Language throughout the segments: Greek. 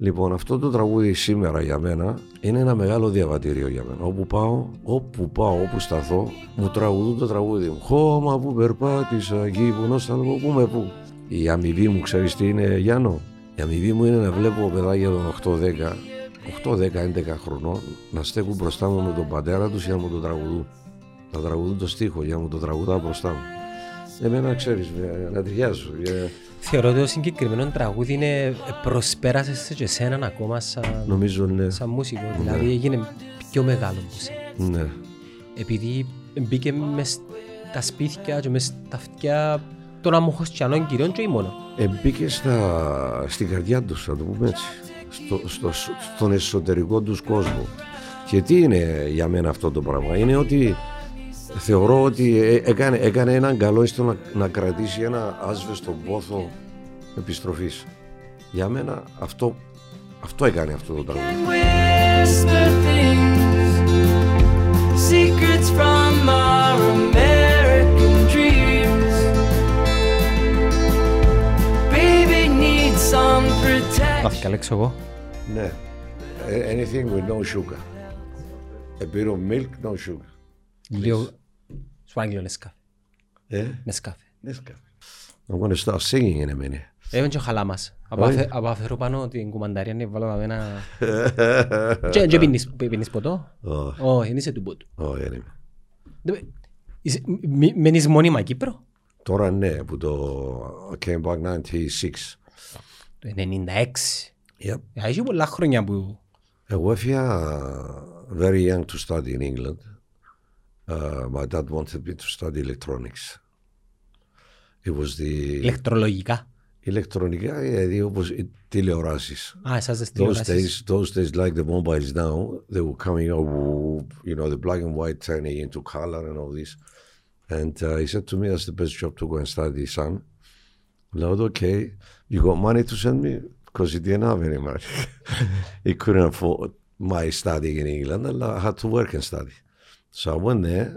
Λοιπόν, αυτό το τραγούδι σήμερα για μένα είναι ένα μεγάλο διαβατήριο για μένα. Όπου πάω, όπου πάω, όπου σταθώ, μου τραγουδούν το τραγούδι μου. Χώμα που περπάτησα, εκεί που νοσταλγώ, που με που. Η αμοιβή μου, ξέρεις τι είναι, Γιάννο; Η αμοιβή μου είναι να βλέπω παιδάκια των 8-10 8-10-11 χρονών να στέκουν μπροστά μου με τον πατέρα τους για να μου το τραγουδούν. Να τραγουδούν το στίχο για να μου το τραγουδά μπροστά μου. Εμένα ξέρεις, να ταιριάζω. Θεωρώ ότι το συγκεκριμένο τραγούδι είναι προσπέρασες σε και εσέναν ακόμα σαν, Νομίζω, ναι. σαν μουσικό. Ναι. Δηλαδή έγινε πιο μεγάλο από Ναι. Επειδή μπήκε μες στα σπίτια και μες στα αυτιά των αμοχωστιανών κυρίων και μόνο. Εμπήκε στα, στην καρδιά τους, θα το πούμε έτσι. Στο, στο, στον εσωτερικό τους κόσμο. Και τι είναι για μένα αυτό το πράγμα; Είναι ότι θεωρώ ότι έκανε, έκανε έναν καλό στο να, να κρατήσει ένα άσβεστο πόθο επιστροφής. Για μένα αυτό, αυτό έκανε αυτό το τραγούδι. Secrets from our American dreams. Baby needs some protection. Θα διαλέξω εγώ. Ναι. Anything with no sugar. A bit of milk, no sugar. Λίγο σου άγγελο Νεσκάφε. Ε; Νεσκάφε. Νεσκάφε. I'm going to start singing in a minute. Έμεν και ο χαλάμας. Από αφαιρώ πάνω την κουμανταρία να βάλω ένα... Και πίνεις ποτό; Όχι, είναι σε του ποτού. Όχι, δεν είμαι. Μένεις μόνιμα Κύπρο; Τώρα ναι, που το came back 96. Το 96. Yep. Έχει πολλά χρόνια που... Εγώ έφυγα very young to study in England. Uh, my dad wanted me to study electronics. It was the... Ηλεκτρολογικά. Ηλεκτρονικά, δηλαδή όπως οι τηλεοράσεις. Α, εσάς τις τηλεοράσεις. Those days, those days like the mobiles now, they were coming out, you know, the black and white turning into color and all this. And uh, he said to me, that's the best job to go and study, son. I said, okay, you got money to send me? Because he didn't have any money. he couldn't afford my studying in England, and I had to work and study. So I went there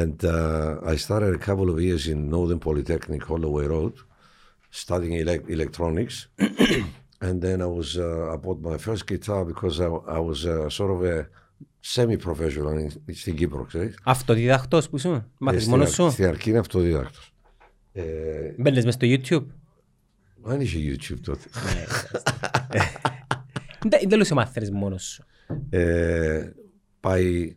and uh, I started a couple of years in Northern Polytechnic, Holloway Road, studying ele- electronics. and then I was uh, I bought my first guitar because I, I was uh, sort of a semi-professional στην Κύπρο, ξέρεις. Αυτοδιδακτός που ήσουν, μάθεις ε, μόνος σου. Στην αρχή είναι αυτοδιδάκτος. Ε, Μπαίνεις μες στο YouTube. Δεν είχε YouTube τότε. Δεν λέω σε μάθεις μόνος σου. By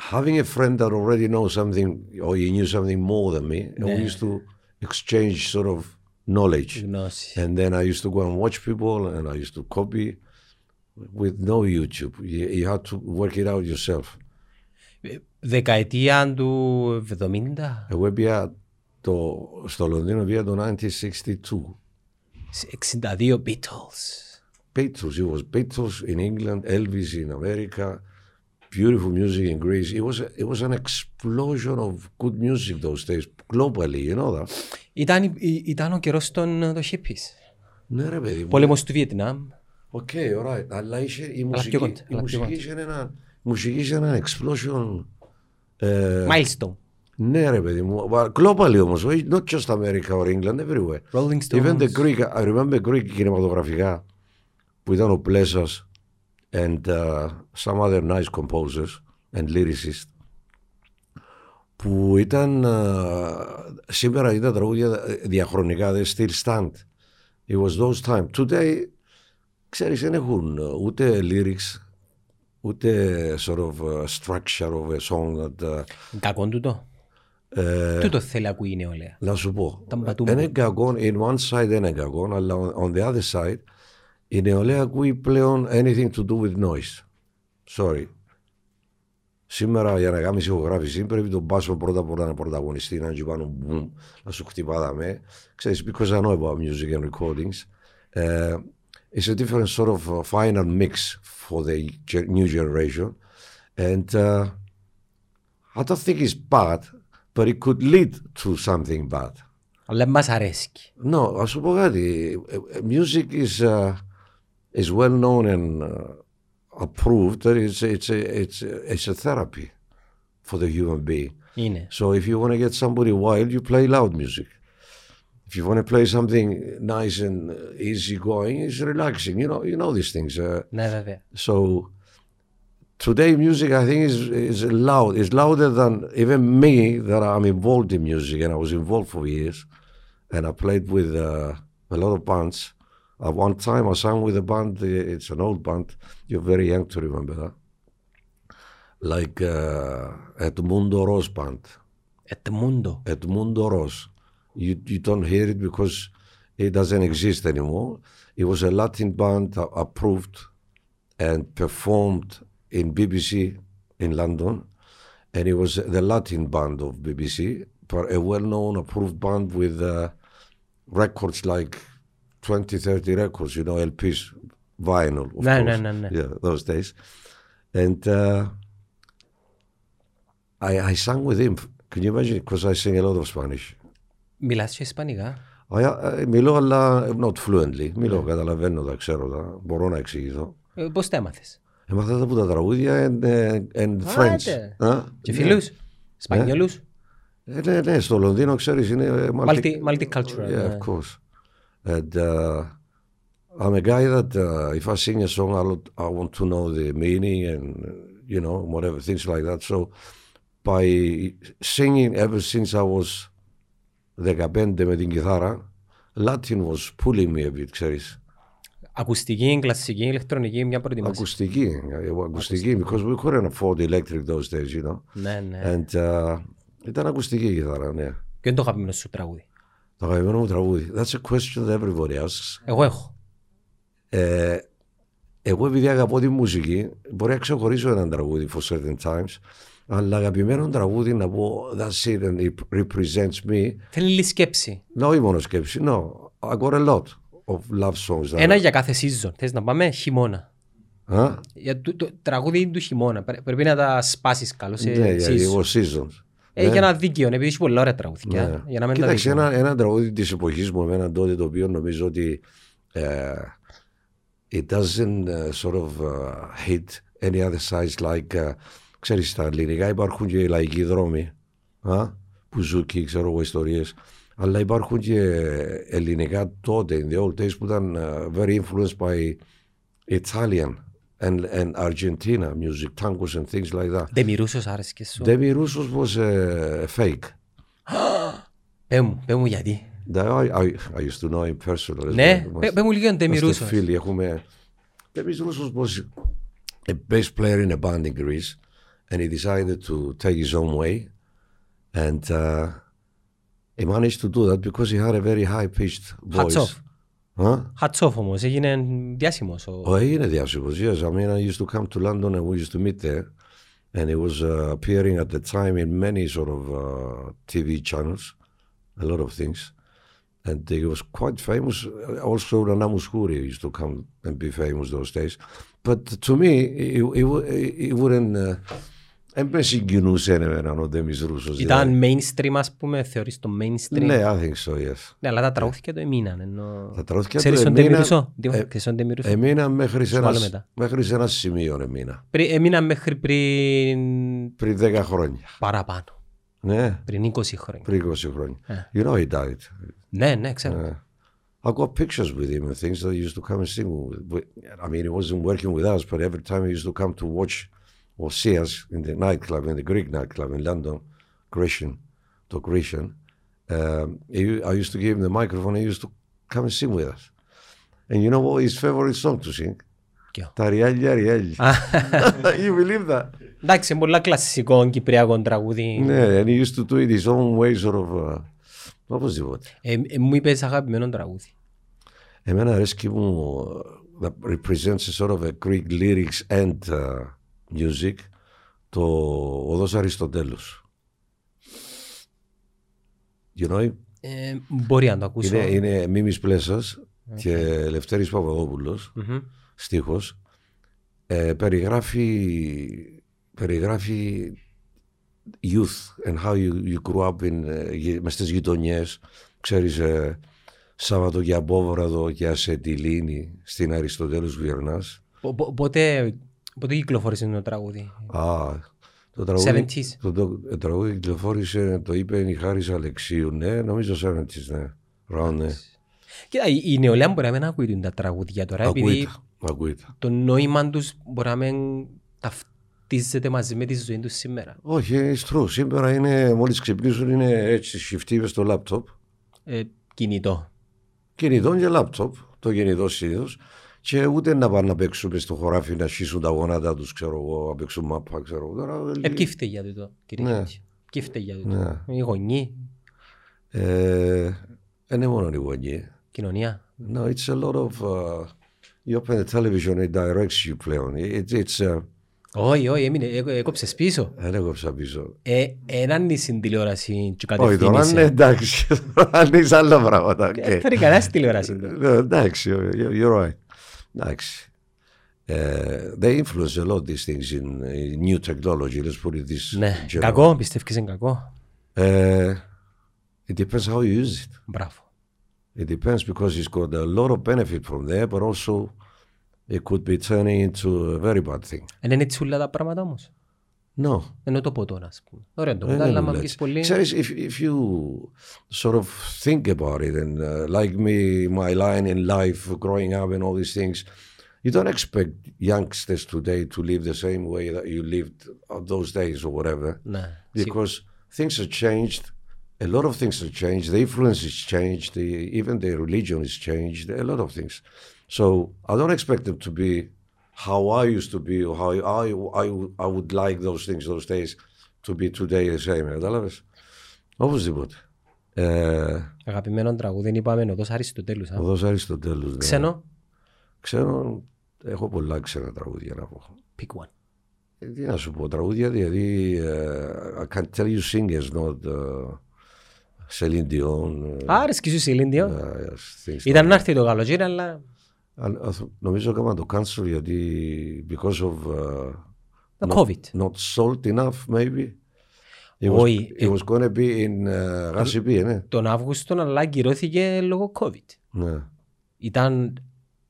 having a friend that already knows something or you knew something more than me, yeah. we used to exchange sort of knowledge. Γνώση. And then I used to go and watch people and I used to copy with no YouTube. You, you had to work it out yourself. Δεκαετία του 70. Εγώ πήγα το, στο Λονδίνο πήγα το 1962. 62 Beatles. Beatles, it was Beatles in England, Elvis in America, Beautiful music in Greece. It was a, it was an explosion of good music those days globally, you know that. Ήταν, ήταν ο καιρός των το hippies. Ναι ρε παιδί μου. Πόλεμος του Βιετνάμ. Οκ, okay, alright. Αλλά είχε, η μουσική, η μουσική είχε ένα, μουσική είχε ένα explosion. Uh, Milestone. Ναι ρε παιδί μου, globally όμως, not just America or England, everywhere. Rolling Stones. Even the Greek, I remember Greek κινηματογραφικά, που ήταν ο Πλέσας, and uh, some other nice composers and lyricists που ήταν uh, σήμερα ήταν τραγούδια διαχρονικά they still stand it was those time today ξέρεις δεν έχουν ούτε lyrics ούτε sort of uh, structure of a song that uh, Κακόν τούτο ε, Τούτο θέλει να ακούει η νεολαία Να σου πω Είναι κακόν in one side είναι κακόν αλλά on, on the other side η νεολαία ακούει πλέον anything to do with noise. Sorry. Σήμερα για να κάνει ηχογράφηση πρέπει τον μπάσο πρώτα απ' όλα να πρωταγωνιστεί, να έτσι πάνω μπουμ, να σου χτυπά με. Ξέρεις, because I know about music and recordings, uh, it's a different sort of uh, final mix for the new generation. And uh, I don't think it's bad, but it could lead to something bad. Αλλά μας αρέσει. No, ας σου πω κάτι. Music is... Uh, is well known and uh, approved that it's it's a, it's a, it's a therapy for the human being. Είναι. So if you want to get somebody wild, you play loud music. if you want to play something nice and easy going, it's relaxing. You know, you know these things. Uh, Ναι, βέβαια. so today music, I think, is is loud. It's louder than even me that I'm involved in music, and I was involved for years, and I played with uh, a lot of bands. At one time, I sang with a band. uh, It's an old band. You're very young to remember that. Like uh, Edmundo Ros band. Edmundo. Edmundo Ros. You you don't hear it because it doesn't exist anymore. It was a Latin band approved and performed in BBC in London, and it was the Latin band of BBC, but a well-known approved band with uh, records like 20, 30 records, you know, LPs, vinyl, of No, course. no, no, no. Yeah, those days. And uh, I, I sang with him. Can you imagine? Because I sing a lot of Spanish. Μιλάς και ισπανικά. I, I, μιλώ, αλλά not fluently. Μιλώ, καταλαβαίνω, τα ξέρω, τα, μπορώ να εξηγηθώ. Ε, Πώς τα έμαθες. Έμαθα τα από τα τραγούδια and, uh, and French. Άντε. Α, Και ναι. φίλους. Σπανιόλους. Ε, ναι, ναι, στο Λονδίνο ξέρεις είναι ε, Multi- multicultural, Yeah, ναι. of course. And uh, I'm a guy that uh, if I sing a song, I, lo- I want to know the meaning and uh, you know whatever things like that. So by singing ever since I was 15 με την κιθάρα, Latin was pulling me a bit, ξέρεις. Ακουστική, κλασική, ηλεκτρονική, μια προετοιμασία. Ακουστική, ε, ακουστική, because we couldn't afford electric those days, you know. Ναι, ναι. And uh, ήταν ακουστική η κιθάρα, ναι. Ποιο είναι το αγαπημένο σου τραγούδι. Το αγαπημένο μου τραγούδι. That's a question that everybody asks. Εγώ έχω. Ε, εγώ επειδή αγαπώ τη μουσική, μπορεί να ξεχωρίσω έναν τραγούδι for certain times, αλλά αγαπημένο τραγούδι να πω that's it and it represents me. Θέλει λίγη σκέψη. No, όχι μόνο σκέψη, no. I got a lot of love songs. that- Ένα για κάθε season. Θες να πάμε χειμώνα. Α; Για το, το, τραγούδι του χειμώνα. Πρέ- Πρέπει να τα σπάσεις καλό σε Ναι, για season. λίγο seasons. Ε, για ένα δίκαιο, επειδή έχει πολλά ωραία τραγούδια. Ναι. Για να μην τα Κοίταξε, δίκαιο. ένα, ένα τραγούδι της εποχής μου, εμένα τότε, το οποίο νομίζω ότι ε, it doesn't uh, sort of uh, hit any other sides like uh, ξέρεις στα ελληνικά υπάρχουν και λαϊκοί δρόμοι α, Πουζούκι, ξέρω εγώ ιστορίες αλλά υπάρχουν και ελληνικά τότε in the old days που ήταν uh, very influenced by Italian and, and Argentina music, tangos and things like that. Δεν μυρούσος άρεσε και σου. Demi Roussos was uh, fake. Πέ μου, πέ μου γιατί. Да, I, I, I used to know him personally. Ναι, πέ- πέ μου λίγο Demi Είμαστε Roussos. φίλοι, έχουμε... Demi Roussos was a bass player in a band in Greece and he decided to take his own way and uh, he managed to do that because he had a very high-pitched voice. Hats off. Huh? Hats off όμως, έγινε διάσημος. ο- Oh, έγινε διάσημος, yes. I mean, I used to come to London and we used to meet there. And he was uh, appearing at the time in many sort of uh, TV channels, a lot of things. And he was quite famous. Also, Rana Mouskouri used to come and be famous those days. But to me, he, he, wou- he wouldn't... Uh, δεν με συγκινούσε εμένα ο Ντέμις Ρούσος. Ήταν mainstream ας πούμε, θεωρείς το mainstream. Ναι, I think so, yes. Ναι, αλλά τα τραγούδια το εμείναν. Ενώ... Τα τραγούδια Ξέρεις του τον Demi εμείναν- Rousseau? Τι- ε, ξέρεις τον Demi Rousseau? Εμείνα μέχρι σε, Σου βάλω ένα, μετά. μέχρι σε ένας σημείο εμείνα. Πρι- Έμειναν μέχρι πριν Πριν 10 χρόνια. παραπάνω. Ναι. Πριν 20 χρόνια. Πριν 20 χρόνια. Ε. You know he died. Ναι, ναι, ξέρω. I got pictures with him and things that he used to come and sing with. with- I mean, he wasn't working with us, but every time he used to come to watch or see us in the nightclub, in the Greek nightclub in London, Grecian, to Grecian, um, he, I used to give him the microphone. He used to come and sing with us. And you know what his favorite song to sing? Ποιο? Τα ριάλια ριάλια. you believe that? Εντάξει, είναι πολλά κλασικό κυπριακό τραγούδι. Ναι, and he used to do it his own way, sort of. Uh, οπωσδήποτε. Ε, ε, μου είπες αγαπημένο τραγούδι. Εμένα αρέσκει μου uh, that represents a sort of a Greek lyrics and uh, music το Οδός Αριστοτέλους. You know, Ε, μπορεί να το ακούσω. είναι, είναι Μίμης Πλέσας και Λευτέρης Παπαδόπουλος, Μμμ. στίχος. Ε, περιγράφει, περιγράφει youth and how you, you grew up in, ε, γε- μες στις γειτονιές. Ξέρεις, ε, Σάββατο και Απόβραδο και Ασετιλίνη στην Αριστοτέλους Βιερνάς. Πο- πο- Πότε, πότε κυκλοφόρησε το τραγούδι; Α, το τραγούδι, 70s. το, το, το τραγούδι κυκλοφόρησε, το είπε η Χάρης Αλεξίου, ναι, νομίζω 70s, ναι. Ροund, ναι. Κοίτα, η, η νεολαία μπορεί να μην ακούει τα τραγούδια τώρα, επειδή Ακούει τα. Ακούει τα. το νόημα τους μπορεί να μην ταυτίζεται μαζί με τη ζωή τους σήμερα. Όχι, it's true. Σήμερα είναι, μόλις ξυπνήσουν είναι έτσι σκεφτεί μες στο λάπτοπ. Ε, κινητό. Κινητό και λάπτοπ. Το κινητό συνήθως. Και ούτε να πάνε να παίξουν μες στο χωράφι να σχίσουν τα γόνατα τους, ξέρω εγώ, να παίξουν μάπα, ξέρω εγώ. Τώρα, Ε, ποιο φταίει για τούτο, κύριε Ναι. Κίτσι. Ποιο φταίει για τούτο. Ναι. Οι γονείς, ε, είναι μόνο οι γονείς. κοινωνία. No, it's a lot of. Uh, you open the television, it directs you πλέον. It, it's. Uh, Όχι, όχι, έμεινε, έ- έκοψες πίσω. δεν έκοψα πίσω. Ε, έναν είναι τηλεόραση και Όχι, τώρα κατευθύνησε. είναι εντάξει. Τώρα είναι άλλα πράγματα. Ε, Okay. Φέρει κανένα στη τηλεόραση του. Ναι, Εντάξει, you're you're right. Εντάξει. Uh, they influence a lot these things in, in new technology. Let's put it this. Ναι, general. κακό, πιστεύεις είναι κακό. Uh, it depends how you use it. Μπράβο. It depends because it's got a lot of benefit from there, but also it could be turning into a very bad thing. Δεν είναι έτσι όλα τα πράγματα όμως. No. Ενώ το ποτό, ας πούμε. Ωραία, το Δεν ποτό, αλλά είναι μα έτσι. πεις πολύ... Ξέρεις, if, if you sort of think about it and uh, like me, my line in life, growing up and all these things, you don't expect youngsters today to live the same way that you lived on those days or whatever. Ναι. Because things have changed. A lot of things have changed. The influence has changed. The, even the religion has changed. A lot of things. So I don't expect them to be how I used to be or how I, I, I would like those things those days to be today the same. Κατάλαβες; Οπωσδήποτε. Ε, Αγαπημένο τραγούδι, είπαμε οδός Αριστοτέλους. α. ο Δός Αριστοτέλους. ναι. Ξένο, Ξέρω, έχω πολλά ξένα τραγούδια να πω. pick one. Ε, Τι να σου πω, τραγούδια δηλαδή, ε, I can tell you singers, not uh, Celine Dion. ε, Άρεσκε σου Σιλίνδιο. ε, yes, things Ήταν να έρθει το καλοκαίρι, αλλά Αλλά, α, Νομίζω έκανα το cancel γιατί because of uh, το not, COVID. not sold enough maybe. It was, Όχι, it was going to be in uh, Recipe, ναι. Τον Αύγουστο, αλλά ακυρώθηκε λόγω COVID. ναι. Ήταν...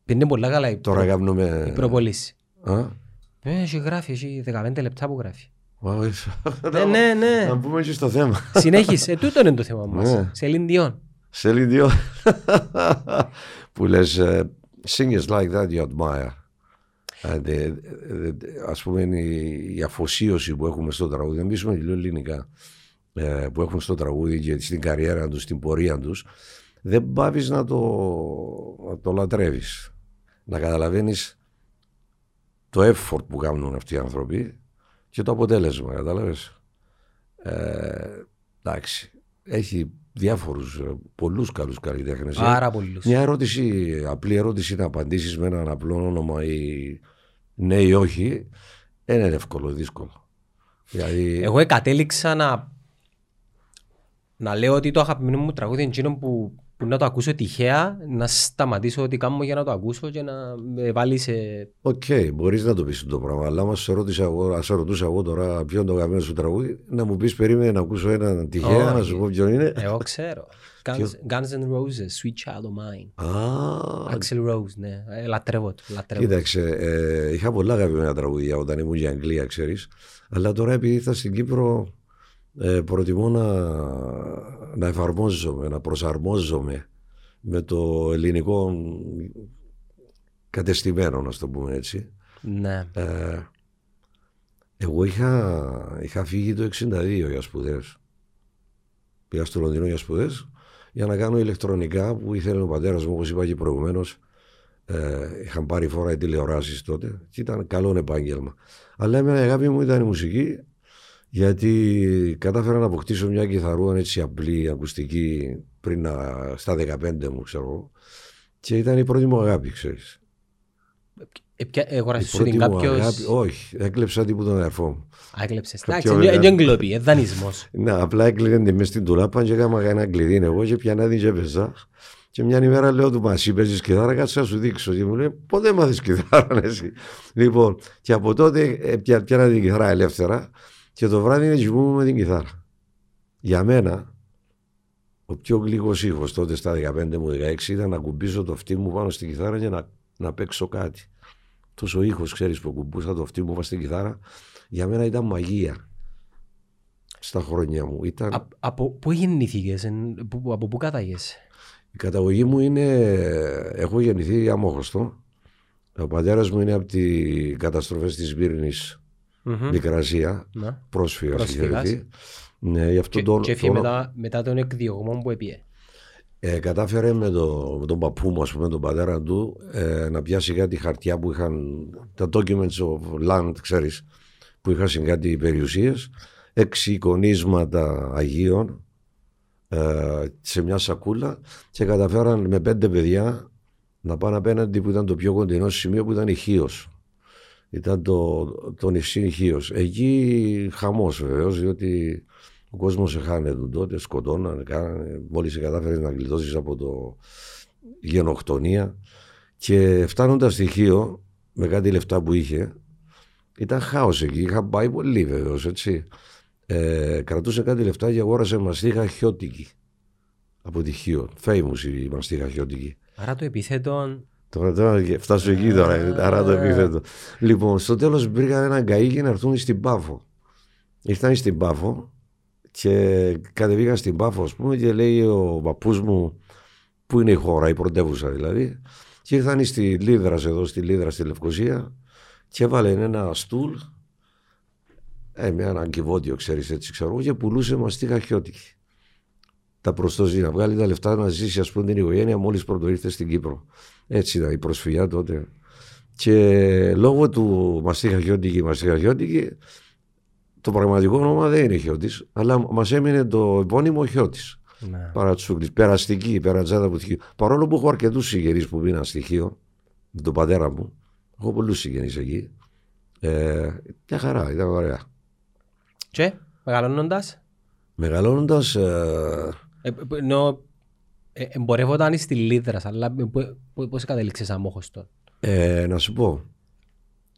Πήγαινε πολλά καλά η, Τώρα προ... κάνουμε... η προπολίση. Α, Ε, έχει γράφει, έχει 15 λεπτά που γράφει. wow, ναι, ναι, ναι. Να μπούμε και στο θέμα. Συνέχισε. Ε, τούτο είναι το θέμα μας. Ναι. Σε Λινδιόν. Celine Dion. που λες uh, singers like that you admire. And, uh, uh, ας πούμε η, η αφοσίωση που έχουμε στο τραγούδι, να μιλήσουμε λίγο ελληνικά, ε, που έχουν στο τραγούδι και στην καριέρα τους, στην πορεία τους, δεν πάβεις να το, να το λατρεύεις. Να καταλαβαίνεις το effort που κάνουν αυτοί οι άνθρωποι και το αποτέλεσμα, κατάλαβες. Ε, εντάξει, έχει διάφορους, ε, πολλούς καλούς καλλιτέχνες. Πάρα πολλούς. Μια ερώτηση, απλή ερώτηση να απαντήσεις με έναν απλό όνομα ή ναι ή όχι, δεν είναι εύκολο, δύσκολο. Δηλαδή, Εγώ κατέληξα να, να λέω ότι το αγαπημένο μου τραγούδι είναι εκείνο που, που να το ακούσω τυχαία, να σταματήσω ό,τι κάνω για να το ακούσω και να με βάλει σε... οκ, μπορείς να το πεις το πράγμα, αλλά άμα σε, ρώτησα εγώ, αν σε ρωτούσα εγώ τώρα ποιο είναι το αγαπημένο σου τραγούδι, να μου πεις περίμενε να ακούσω έναν τυχαία, Όχι. να σου πω ποιο είναι. Εγώ ξέρω. Guns, Guns N' Roses, Sweet Child of Mine. Α, Axel Rose, ναι. Ε, λατρεύω το. Λατρεύω. Κοίταξε, ε, είχα πολλά αγαπημένα τραγούδια όταν ήμουν για Αγγλία, ξέρεις. Αλλά τώρα επειδή ήρθα στην Κύπρο, ε, προτιμώ να, να εφαρμόζομαι, να προσαρμόζομαι με το ελληνικό κατεστημένο, να το πούμε έτσι. Ναι. Ε, εγώ είχα, είχα φύγει το 62 για σπουδές. Πήγα στο Λονδίνο για σπουδές για να κάνω ηλεκτρονικά που ήθελε ο πατέρας μου, όπως είπα και προηγουμένως. Ε, είχαν πάρει φορά οι τηλεοράσεις τότε και ήταν καλό επάγγελμα. Αλλά εμένα η αγάπη μου ήταν η μουσική γιατί κατάφερα να αποκτήσω μια κιθαρούα έτσι απλή, ακουστική πριν να, στα 15 μου ξέρω εγώ. Και ήταν η πρώτη μου αγάπη, ξέρεις. Ε, ποια- Η Αγοράσες σου πρώτη την μου κάποιος... αγάπη, όχι, έκλεψα τίποτα τον αδερφό μου. Α, έκλεψες. Κάποιο Εντάξει, βέβαια. είναι εγκλοπή, ε, δανεισμός. Ναι, απλά έκλεινε τη μες στην τουλάπα και έκανα ένα κλειδί εγώ και πιανά την και έπαιζα. Και μια ημέρα λέω του Μασί, παίζεις κιθάρα, κάτσε να σου δείξω. Και μου λέει, πότε μάθεις κιθάρα, ρε, εσύ. Λοιπόν, και από τότε ε, πια- πιάνα την κιθάρα ελεύθερα και το βράδυ είναι κοιμούμαι με την κιθάρα. Για μένα, ο πιο γλυκός ήχος τότε στα 15 μου 16 ήταν να κουμπίσω το αυτί μου πάνω στην κιθάρα και να, να παίξω κάτι. Τόσος ήχος, ξέρεις, που κουμπούσα το αυτί μου πάνω στην κιθάρα, για μένα ήταν μαγεία. Στα χρόνια μου. Ήταν... Α- Από πού γεννήθηκες, εν- που- από πού κατάγεσαι; Η καταγωγή μου είναι, έχω γεννηθεί αμόχωστο. Ο πατέρας μου είναι από τις καταστροφές της Βύρνης, Μμμ. Μικρασία, Ναι. πρόσφυγας είχε Πρόσφυγας. έρθει. Ναι, γι' αυτό Και, τον, και έφυγε τον- μετά, μετά τον εκδιωγμό που έπιε. ε, κατάφερε με, το, με τον παππού μου, ας πούμε, τον πατέρα του, ε, να πιάσει κάτι χαρτιά που είχαν, τα documents of land, ξέρεις, που είχαν κάτι περιουσίες, έξι εικονίσματα Αγίων ε, σε μια σακούλα και καταφέραν με πέντε παιδιά να πάνε απέναντι που ήταν το πιο κοντινό σημείο που ήταν η Χίος. Ήταν το, το νησί Χίος. Εκεί χαμός βεβαίως, διότι ο κόσμος εχάνεται τότε, σκοτώναν, κάνανε, μόλις κατάφερες να γλιτώσεις από το γενοκτονία και φτάνοντας στη Χίο με κάτι λεφτά που είχε ήταν χάος εκεί, είχα πάει πολύ βεβαίως έτσι ε, κρατούσε κάτι λεφτά και αγόρασε μαστίχα χιώτικη από τη Χίο, famous η μαστίχα χιώτικη Άρα το επίθετο. Τώρα, τώρα φτάσω εκεί τώρα, άρα το επίθετο. Λοιπόν, στο τέλος βρήκα έναν καίγι να έρθουν στην Πάφο. Ήρθαν στην Πάφο και κατεβήκαν στην Πάφο, ας πούμε, και λέει ο παππούς μου, πού είναι η χώρα, η πρωτεύουσα δηλαδή. Και ήρθαν στη Λίδρα, εδώ στη Λίδρα, στη Λευκοσία, και έβαλε ένα στούλ, ε, με ένα κυβότιο, ξέρεις έτσι, ξέρω, εγώ, και πουλούσε μαστίχα χιώτικη. Τα προστοζή, να βγάλει τα λεφτά να ζήσει, ας πούμε, την οικογένεια μόλις πρώτο ήρθε στην Κύπρο. Έτσι ήταν η προσφυγιά τότε. Και λόγω του μαστίχα χιώτικη, μαστίχα χιώτικη, το πραγματικό όνομα δεν είναι Χιώτης, αλλά μας έμεινε το επώνυμο Χιώτης. Ναι. Παρατσούκλης, περαστική, περατζάδα που τυχείο. Παρόλο που έχω αρκετούς συγγενείς που μείναν στοιχείο, με τον πατέρα μου, έχω πολλούς συγγενείς εκεί. Ε, μια χαρά, ήταν ωραία. Και μεγαλώνοντας; Μεγαλώνοντας, ε, Ε, π- ενώ ε, εμπορεύονταν στη Λίδρα, αλλά πώς κατέληξε αμόχωστο. Ε, να σου πω.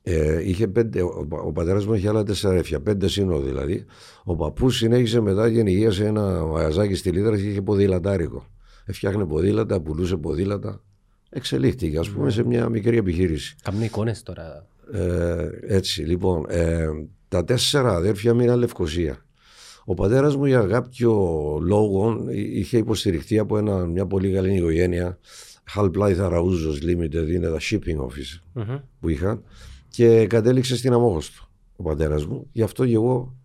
Ε, είχε πέντε, ο, ο πατέρας μου είχε άλλα τέσσερα ρεύια, πέντε σύνοδοι δηλαδή. Ο παππούς συνέχισε μετά γενηγεία σε ένα μαγαζάκι στη Λίδρα και είχε ποδηλατάρικο. Έφτιαχνε ποδήλατα, πουλούσε ποδήλατα. Εξελίχθηκε, ας πούμε, σε μια μικρή επιχείρηση. Κάμουν εικόνες τώρα. Ε, έτσι, λοιπόν, ε, τα τέσσερα αδέρφια μείναν Λευκοσία. Ο πατέρας μου για κάποιο λόγο είχε υποστηριχτεί από ένα, μια πολύ καλή οικογένεια. Half-Life Arauzos Limited είναι τα shipping office Μμμ. που είχαν και κατέληξε στην Αμόχωστο ο πατέρας μου. Γι' αυτό και εγώ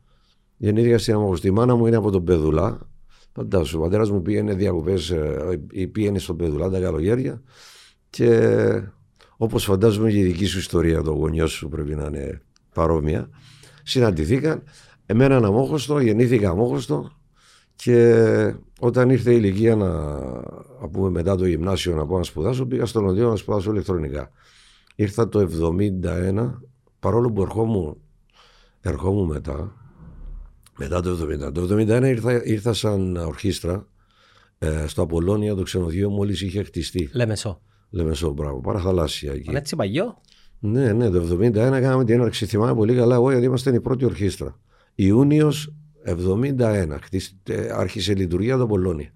γεννήθηκα στην Αμόχωστο. Η μάνα μου είναι από τον Πεδουλά. Φαντάσου, ο πατέρας μου πήγαινε διακοπές, πήγαινε στον Πεδουλά τα καλοκαίρια και όπως φαντάζομαι και η δική σου ιστορία, το γονιό σου πρέπει να είναι παρόμοια. Συναντηθήκαν. Εμένα αμόχωστο, γεννήθηκα αμόχωστο και όταν ήρθε η ηλικία να, να πούμε μετά το γυμνάσιο να πάω να σπουδάσω, πήγα στο Λονδίνο να σπουδάσω ηλεκτρονικά. Ήρθα το 71, παρόλο που ερχόμουν, ερχόμουν μετά, μετά το 70. Το 71 ήρθα, ήρθα σαν ορχήστρα ε, στο Απολώνια, το ξενοδοχείο μόλις είχε χτιστεί. Λεμεσό. Λεμεσό, μπράβο, παραθαλάσσια εκεί. Είναι έτσι παγιό. Ναι, ναι, το 71 κάναμε την έναρξη. Θυμάμαι πολύ καλά εγώ γιατί ήμασταν η πρώτη ορχήστρα. Ιούνιος 71. χτίστε- άρχισε η λειτουργία το Απολώνια.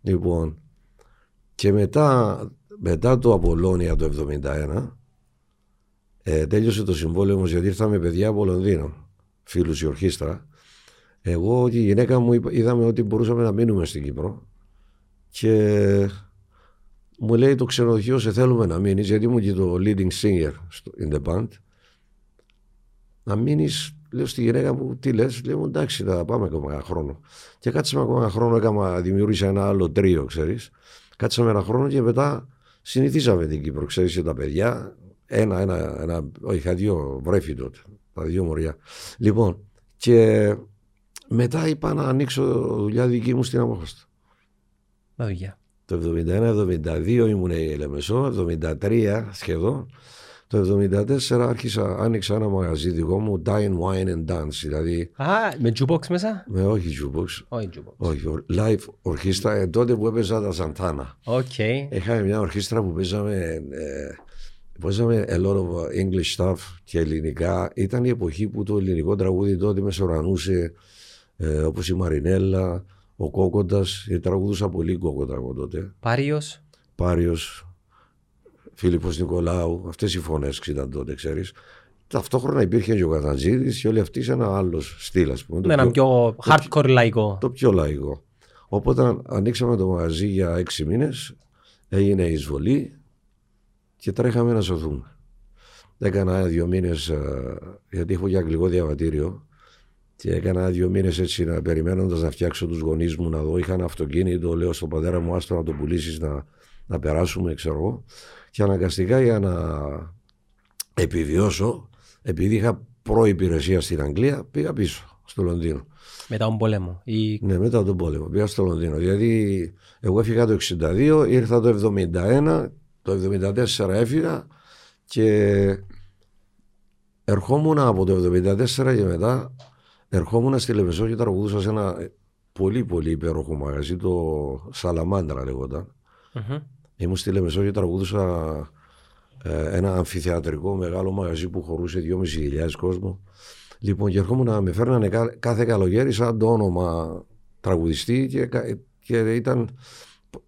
Λοιπόν, και μετά, μετά το Απολώνια το 71, ε, τέλειωσε το συμβόλαιο όμως γιατί ήρθαμε παιδιά από Λονδίνο, φίλους η ορχήστρα. Εγώ και η γυναίκα μου είπα- είδαμε ότι μπορούσαμε να μείνουμε στην Κύπρο και μου λέει το ξενοδοχείο σε θέλουμε να μείνεις γιατί ήμουν και το leading singer στο, in the band να μείνεις λέω στη γυναίκα μου τι λες λέω εντάξει θα πάμε ακόμα ένα χρόνο και κάτσαμε ακόμα ένα χρόνο έκανα, δημιούργησα ένα άλλο τρίο ξέρεις κάτσαμε ένα χρόνο και μετά συνηθίσαμε την Κύπρο ξέρεις και τα παιδιά ένα, ένα, ένα όχι είχα δύο βρέφη τότε τα δύο μωριά λοιπόν και μετά είπα να ανοίξω δουλειά δική μου στην Αμόχωστο Τα δουλειά; το 71-72 ήμουν η Λεμεσό, 73 σχεδόν. Το 74 άρχισα, άνοιξα ένα μαγαζί δικό μου, Dine, Wine and Dance, δηλαδή Α, με jukebox μέσα; με όχι jukebox, Όχι jukebox. όχι, ο- live ορχήστρα, ε, τότε που έπαιζα τα Σαντάνα. Οκ. Είχαμε μια ορχήστρα που παίζαμε, ε, παίζαμε a lot of English stuff και ελληνικά. Ήταν η εποχή που το ελληνικό τραγούδι τότε μεσορανούσε, ε, όπως η Μαρινέλλα, ο Κόκοτας, ε, τραγουδούσα πολύ Κόκοτα εγώ τότε. Πάριος. Πάριος, Φίλιππος Νικολάου, αυτές οι φωνές ήταν τότε, ξέρεις. Ταυτόχρονα υπήρχε και ο Καταντζίδης και όλοι αυτοί σε ένα άλλο στυλ, ας πούμε. το Με έναν πιο hardcore λαϊκό. το πιο λαϊκό. Οπότε ανοίξαμε το μαγαζί για έξι μήνες, έγινε η εισβολή και τρέχαμε να σωθούμε. Έκανα δύο μήνες, ε, γιατί έχω και αγγλικό διαβατήριο, και έκανα δύο μήνες έτσι να περιμένοντας να φτιάξω τους γονείς μου να δω. Είχα ένα αυτοκίνητο, λέω στον πατέρα μου, άστο να το πουλήσεις να, να περάσουμε, ξέρω εγώ. Και αναγκαστικά για να επιβιώσω, επειδή είχα προϋπηρεσία στην Αγγλία, πήγα πίσω στο Λονδίνο. Μετά τον πόλεμο. Ή... Ναι, μετά τον πόλεμο. Πήγα στο Λονδίνο. Δηλαδή, εγώ έφυγα το 62, ήρθα το 71, το 74 έφυγα και ερχόμουν από το 74 και μετά ερχόμουν στη Λεμεσό και τραγουδούσα σε ένα πολύ πολύ υπέροχο μαγαζί, το Σαλαμάντρα λέγονταν. Mm-hmm. Ήμουν στη Λεμεσό και τραγουδούσα ε, ένα αμφιθεατρικό μεγάλο μαγαζί που χωρούσε 2.500 κόσμο. Λοιπόν, και ερχόμουν να με φέρνανε κάθε καλοκαίρι σαν το όνομα τραγουδιστή και, και ήταν.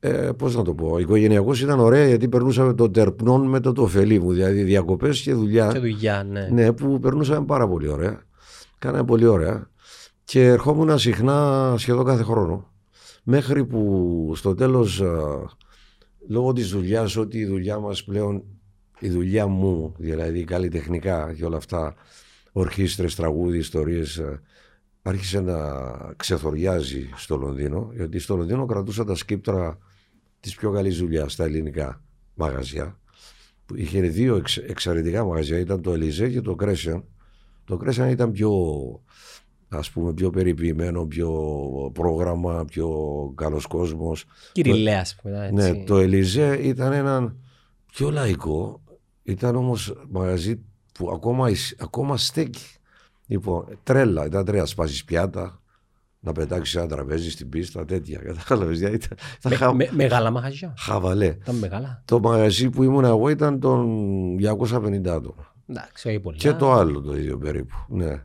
Ε, Πώς να το πω, οικογενειακός ήταν ωραία γιατί περνούσαμε το τερπνόν με το τοφελί μου, δηλαδή διακοπές και δουλειά. Και δουλειά, ναι. Ναι, που περνούσαμε πάρα πολύ ωραία. Κάναμε πολύ ωραία. Και ερχόμουν συχνά σχεδόν κάθε χρόνο. Μέχρι που στο τέλος, λόγω της δουλειάς, ότι η δουλειά μας πλέον η δουλειά μου, δηλαδή καλλιτεχνικά και όλα αυτά, ορχήστρες, τραγούδι, ιστορίες, ε, άρχισε να ξεθοριάζει στο Λονδίνο, γιατί στο Λονδίνο κρατούσα τα σκύπτρα της πιο καλής δουλειάς στα ελληνικά μαγαζιά. Που είχε δύο εξαιρετικά μαγαζιά, ήταν το Ελιζέ και το Κρέσιαν. Το Κρέσιαν ήταν πιο, ας πούμε, πιο περιποιημένο, πιο πρόγραμμα, πιο καλός κόσμος. Κυριλαία, ας πούμε. Ναι, το Ελιζέ ήταν έναν πιο λαϊκό, ήταν όμως μαγαζί που ακόμα, ακόμα στέκει. Λοιπόν, τρέλα, ήταν τρέλα. Σπάσεις πιάτα, να πετάξεις ένα τραπέζι στην πίστα, τέτοια. Κατάλαβες. Με, χα... με, μεγάλα μαγαζιά. Χαβαλέ. Ήταν μεγάλα. Το μαγαζί που ήμουν εγώ ήταν των 250 άτομα. Εντάξει, πολύ. Και το άλλο το ίδιο περίπου. Ναι.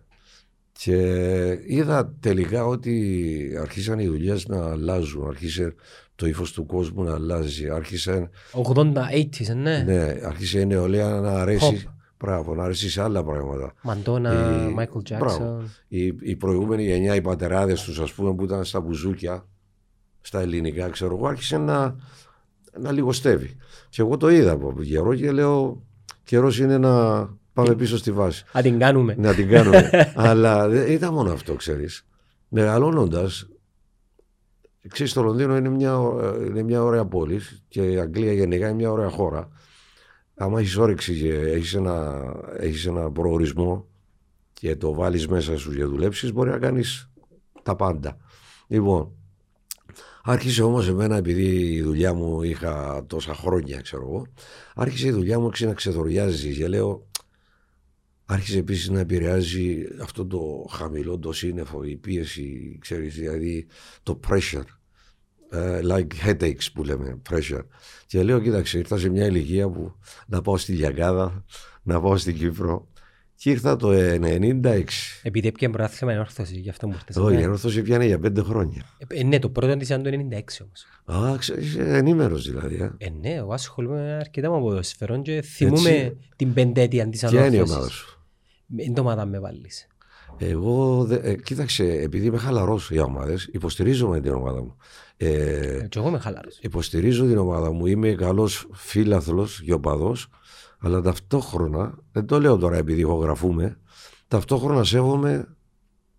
Και είδα τελικά ότι αρχίσαν οι δουλειές να αλλάζουν. Άρχισε το ύφος του κόσμου να αλλάζει. Άρχισε. 80, 80, ναι. Ναι, άρχισε η νεολαία να αρέσει. Μπράβο, να αρέσει σε άλλα πράγματα. Μαντόνα, Μάικλ Τζάξον. Η, η προηγούμενη γενιά, οι πατεράδες τους, ας πούμε, που ήταν στα μπουζούκια, στα ελληνικά, ξέρω εγώ, άρχισε να, να λιγοστεύει. Και εγώ το είδα από καιρό και λέω: Καιρός είναι να πάμε πίσω στη βάση. Να την κάνουμε. Να την κάνουμε. Αλλά δεν ήταν μόνο αυτό, ξέρεις. Μεγαλώνοντας, Ξέρεις, το Λονδίνο είναι μια, είναι μια ωραία πόλη και η Αγγλία γενικά είναι μια ωραία χώρα. Αν έχεις όρεξη και έχεις ένα, έχεις ένα προορισμό και το βάλεις μέσα σου για δουλέψεις, μπορεί να κάνεις τα πάντα. Λοιπόν, άρχισε όμως εμένα, επειδή η δουλειά μου είχα τόσα χρόνια, ξέρω εγώ, άρχισε η δουλειά μου να ξεδοριάζει και λέω, άρχισε επίσης να επηρεάζει αυτό το χαμηλό το σύννεφο, η πίεση, ξέρεις, δηλαδή το pressure, uh, like headaches που λέμε, pressure. Και λέω, κοίταξε, ήρθα σε μια ηλικία που να πάω στη Λιαγκάδα, να πάω στην Κύπρο. Και ήρθα το 96. Επειδή έπιανε προάθλημα ενόρθωση, γι' αυτό μου ήρθες. Όχι, η ενόρθωση πιάνε για πέντε χρόνια. Ε, ναι, το πρώτο τη ήταν το 96 όμως. Α, ξέρεις, ενήμερος δηλαδή. Ε. ε, ναι, εγώ ασχολούμαι αρκετά με ποδοσφαιρών και θυμούμαι Έτσι... την πεντέτεια της ανόρθωση. Ποια είναι η ομάδα σου; Είναι το ομάδα με βάλεις. Εγώ, ε, κοίταξε, επειδή είμαι χαλαρός οι ομάδες, υποστηρίζω με την ομάδα μου. Ε, και εγώ είμαι χαλαρός. Υποστηρίζω την ομάδα μου. Είμαι καλός φίλαθλος και οπαδό, αλλά ταυτόχρονα, δεν το λέω τώρα επειδή ηχογραφούμε, ταυτόχρονα σέβομαι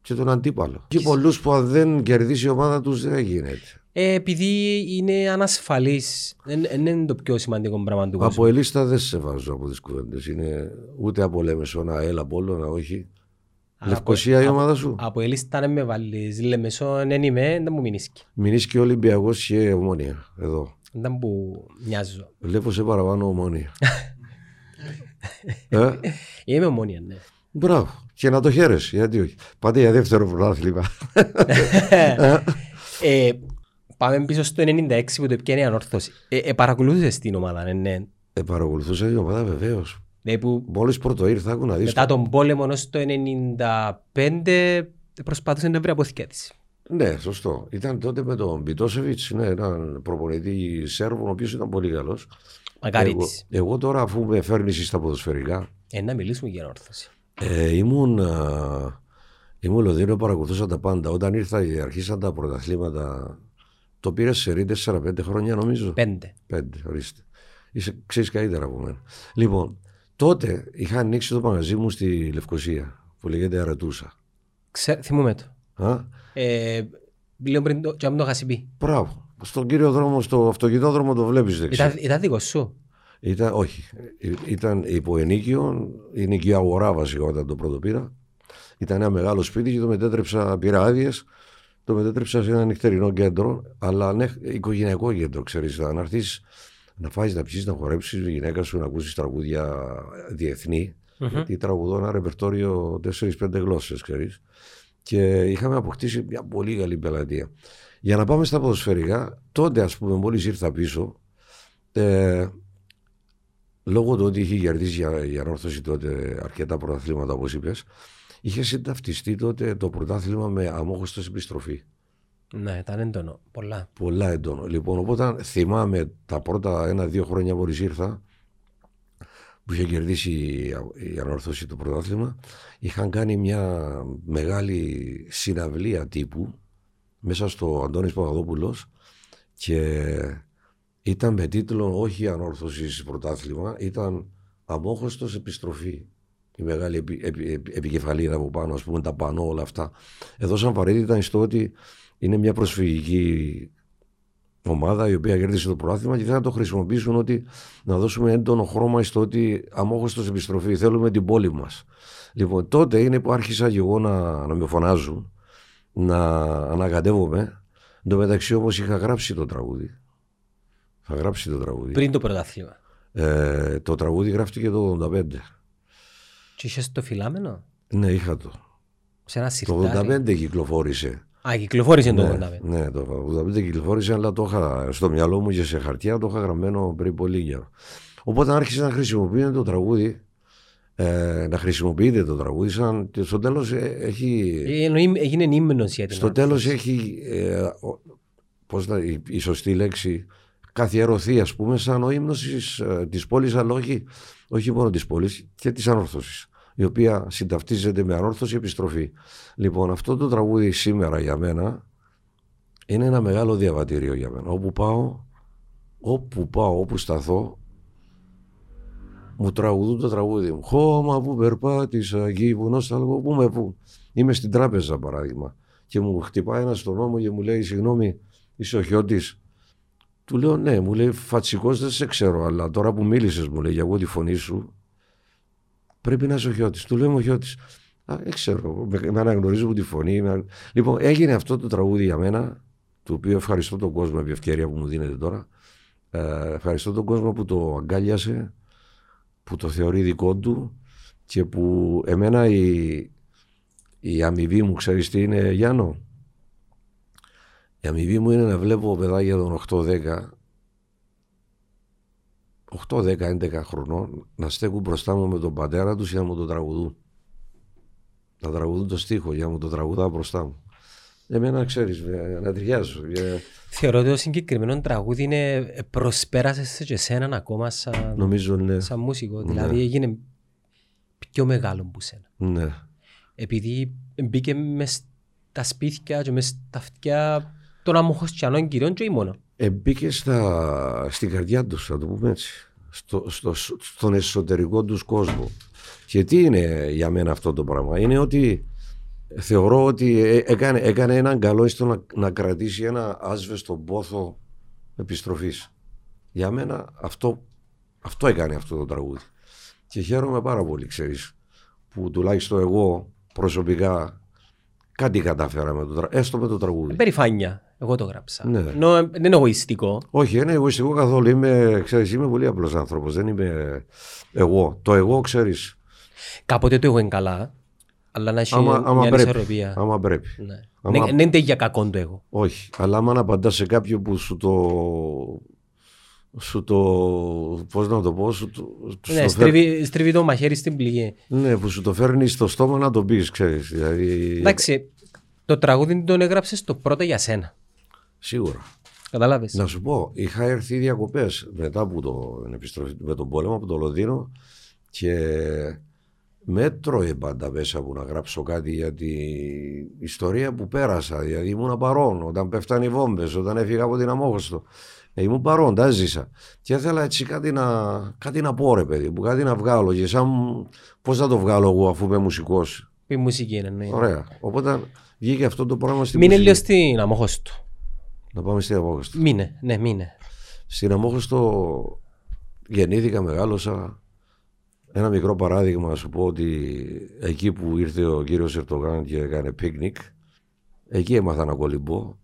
και τον αντίπαλο. Και πολλούς που αν δεν κερδίσει η ομάδα τους δεν γίνεται. Ε, επειδή είναι ανασφαλής. Δεν είναι το πιο σημαντικό πράγμα του κόσμου. Από ελίστα δεν σε βάζω από τις κουβέντες. Είναι ούτε από λέμε ένα έλα να όχι. Λευκοσία η ομάδα σου; Από ελίστα δεν με βάλεις. Λεμεσό δεν είμαι, δεν μου μηνίσκει. Μηνίσκει ο Ολυμπιακός και ομόνια. Εδώ. Δεν που μοιάζω. Βλέπω σε παραπάνω ομόνια. ε; Είμαι ομόνια, ναι. Μπράβο. Και να το χαίρεσαι, γιατί όχι. Πάτε για δεύτερο πρωτάθλημα. ε, πάμε πίσω στο 96 που το πιάνει η ανόρθωση. Ε, ε, παρακολούθησες την ομάδα, ναι. ναι. Ε, παρακολουθούσα την ομάδα βεβαίως. Ναι, που Μόλις πρώτο ήρθα, άκου να δεις. Μετά τον πόλεμο ως το 1995 προσπάθησε να βρει αποθηκέτηση. Ναι, σωστό. Ήταν τότε με τον Μπιτόσεβιτς, ναι, έναν προπονητή Σέρβο, ο οποίος ήταν πολύ καλός. Μακαρίτης. Εγώ, εγώ, τώρα, αφού με φέρνει στα ποδοσφαιρικά. Ε, να μιλήσουμε για όρθωση. Ε, ήμουν, α, ήμουν Λονδίνο, παρακολουθούσα τα πάντα. Όταν ήρθα και αρχίσαν τα πρωταθλήματα Το πήρε σε ρί 4-5 χρόνια νομίζω. Πέντε. Πέντε, ορίστε. Είσαι, ξέρεις καλύτερα από μένα. Λοιπόν, τότε είχα ανοίξει το μαγαζί μου στη Λευκοσία που λέγεται Αρατούσα. Ξέ, θυμούμαι το. Α, Ε, λίγο πριν το, και να μην το είχα πει. μπράβο. Στον κύριο δρόμο, στο αυτοκινητόδρομο το βλέπεις δεξιά. Ήταν, ήταν δικό σου; Ήταν, όχι. Ε, Ήταν υπό ενίκιο, η νοικία αγορά βασικά όταν το πρώτο πήρα. Ήταν ένα μεγάλο σπίτι και το μετέτρεψα, πήρα άδειες. Το μετέτρεψα σε ένα νυχτερινό κέντρο, αλλά ναι, οικογενειακό κέντρο, ξέρεις, να έρθεις να φάει, να πιείς, να χορέψεις η γυναίκα σου, να ακούσεις τραγούδια διεθνή. Γιατί τραγουδώ ένα ρεπερτόριο 4-5 γλώσσες, ξέρεις. Και είχαμε αποκτήσει μια πολύ καλή πελατεία. Για να πάμε στα ποδοσφαιρικά, τότε, ας πούμε, μόλις ήρθα πίσω, ε, λόγω του ότι είχε κερδίσει για, για ανόρθωση τότε αρκετά πρωταθλήματα, όπως είπες, είχε συνταυτιστεί τότε το πρωτάθλημα με αμόχωστο επιστροφή. Ναι, ήταν έντονο. Πολλά. Πολλά έντονο. Λοιπόν, οπότε θυμάμαι τα πρώτα ένα-δύο χρόνια μόλι ήρθα, που είχε κερδίσει η- η ανόρθωση το πρωτάθλημα, είχαν κάνει μια μεγάλη συναυλία τύπου μέσα στο Αντώνης Παπαδόπουλος και ήταν με τίτλο όχι ανόρθωση πρωτάθλημα, ήταν αμόχωστος επιστροφή. Η μεγάλη επι, επι- επι- επικεφαλίδα από πάνω, ας πούμε, τα πανό, όλα αυτά. Εδώ σαν βαρύτητα στο ότι είναι μια προσφυγική ομάδα η οποία κέρδισε το πρωτάθλημα και θέλουν να το χρησιμοποιήσουν ότι να δώσουμε έντονο χρώμα στο ότι αμόχωστος επιστροφή, θέλουμε την πόλη μας. Λοιπόν, τότε είναι που άρχισα και εγώ να, να με φωνάζουν, να ανακατεύομαι. Εν τω μεταξύ όμως είχα γράψει το τραγούδι. Είχα γράψει το τραγούδι. Πριν το πρωτάθλημα. Ε, το τραγούδι γράφτηκε το 85. Και είχες το φυλάμενο; Ναι, είχα το. Σε ένα Το σιρτάρι. 85 κυκλοφόρησε. Α, κυκλοφόρησε το Ναι, 85. ναι, το 85 κυκλοφόρησε, αλλά το είχα στο μυαλό μου και σε χαρτιά, το είχα γραμμένο πριν πολύ καιρό. Οπότε άρχισε να χρησιμοποιείται το τραγούδι, ε, να χρησιμοποιείται το τραγούδι, σαν και στο τέλος ε, έχει, Ε, εννοεί- Έγινε ύμνος για την στο ανόρθωση. τέλος έχει, ε, ο- πώς να, η, η σωστή λέξη, καθιερωθεί ας πούμε σαν ο ύμνος της, ε, της πόλης, αλλά όχι, όχι μόνο της πόλης και της ανόρθωσης η οποία συνταυτίζεται με ανόρθωση επιστροφή. Λοιπόν, αυτό το τραγούδι σήμερα για μένα είναι ένα μεγάλο διαβατήριο για μένα. Όπου πάω, όπου πάω, όπου σταθώ, μου τραγουδούν το τραγούδι μου. Χώμα που περπάτησα εκεί που νόσταλγο, πού με πού. Είμαι στην τράπεζα παράδειγμα και μου χτυπάει ένας στον νόμο και μου λέει συγγνώμη είσαι ο Χιώτης. Του λέω ναι, μου λέει φατσικός δεν σε ξέρω αλλά τώρα που μίλησες μου λέει για εγώ τη φωνή σου πρέπει να είσαι ο Χιώτης. Του λέω είμαι ο Χιώτης. Α, δεν ξέρω, με, με αναγνωρίζουν τη φωνή. Με... Λοιπόν, έγινε αυτό το τραγούδι για μένα, το οποίο ευχαριστώ τον κόσμο επί ευκαιρία που μου δίνεται τώρα. Ε, ευχαριστώ τον κόσμο που το αγκάλιασε, που το θεωρεί δικό του και που εμένα η, η αμοιβή μου, ξέρεις τι είναι Γιάννο. Η αμοιβή μου είναι να βλέπω παιδάκια των 8-10 8-10-11 χρονών να στέκουν μπροστά μου με τον πατέρα τους για να μου το τραγουδούν. Να τραγουδούν το στίχο για να μου το τραγουδά μπροστά μου. Εμένα ξέρεις, ε, να ταιριάζω. ε, Θεωρώ ότι το συγκεκριμένο τραγούδι είναι ε, προσπέρασε σε και εσέναν ακόμα σαν, Νομίζω ναι. σαν μουσικό. Δηλαδή έγινε πιο μεγάλο που σένα. ναι. Επειδή μπήκε μες στα σπίτια και μες στα αυτιά των αμοχωστιανών κυρίων και όχι μόνο. Ε, μπήκε στα, στην καρδιά τους, θα το πούμε έτσι. Στο, στο, στον εσωτερικό τους κόσμο. Και τι είναι για μένα αυτό το πράγμα; Είναι ότι θεωρώ ότι ε, έκανε, έκανε έναν καλό στο να, να κρατήσει ένα άσβεστο πόθο επιστροφής. Για μένα αυτό, αυτό έκανε αυτό το τραγούδι. Και χαίρομαι πάρα πολύ, ξέρεις, που τουλάχιστον εγώ προσωπικά κάτι κατάφερα με το τραγούδι, έστω με το τραγούδι. Περηφάνεια. Εγώ το γράψα. Ναι. Ενώ, ε, δεν είναι εγωιστικό. Όχι, είναι εγωιστικό καθόλου. Είμαι, ξέρεις, είμαι πολύ απλός άνθρωπος. Δεν είμαι εγώ. Το εγώ, ξέρεις, Κάποτε το εγώ είναι καλά, αλλά να έχει άμα, άμα μια πρέπει. ανισορροπία. Άμα πρέπει. Ναι. Άμα- Ναι, Δεν είναι για κακό το εγώ. Όχι. Αλλά άμα απαντάς σε κάποιον που σου το... Σου το... Πώς να το πω... Σου το, σου Ναι, το στρίβει, στρίβει το μαχαίρι στην πληγή. ναι, που σου το φέρνει στο στόμα να το πεις, ξέρεις. Δηλαδή, Εντάξει, το τραγούδι τον έγραψες το πρώτο για σένα. Σίγουρα. Κατάλαβες. Να σου πω, είχα έρθει διακοπές μετά από το, την επιστροφή με τον πόλεμο από το Λονδίνο και με έτρωε πάντα μέσα μου να γράψω κάτι για την ιστορία που πέρασα. Δηλαδή ήμουν παρόν όταν πέφταν οι βόμβες, όταν έφυγα από την Αμόχωστο. Ε, ήμουν παρόν, τα έζησα. Και ήθελα έτσι κάτι να, κάτι να πω ρε παιδί, που κάτι να βγάλω. Και σαν πώς θα το βγάλω εγώ αφού είμαι μουσικός; Η μουσική είναι, ναι. Ωραία. Οπότε βγήκε αυτό το πράγμα στην Μείνε μουσική. λίγο στην Αμόχωστο. Να πάμε στην Αμόχωστο. Μείνε, ναι, μείνε. Στην Αμόχωστο γεννήθηκα, μεγάλωσα. Ένα μικρό παράδειγμα να σου πω ότι εκεί που ήρθε ο κύριος Ερτογάν και έκανε πίκνικ, εκεί έμαθα να κολυμπώ,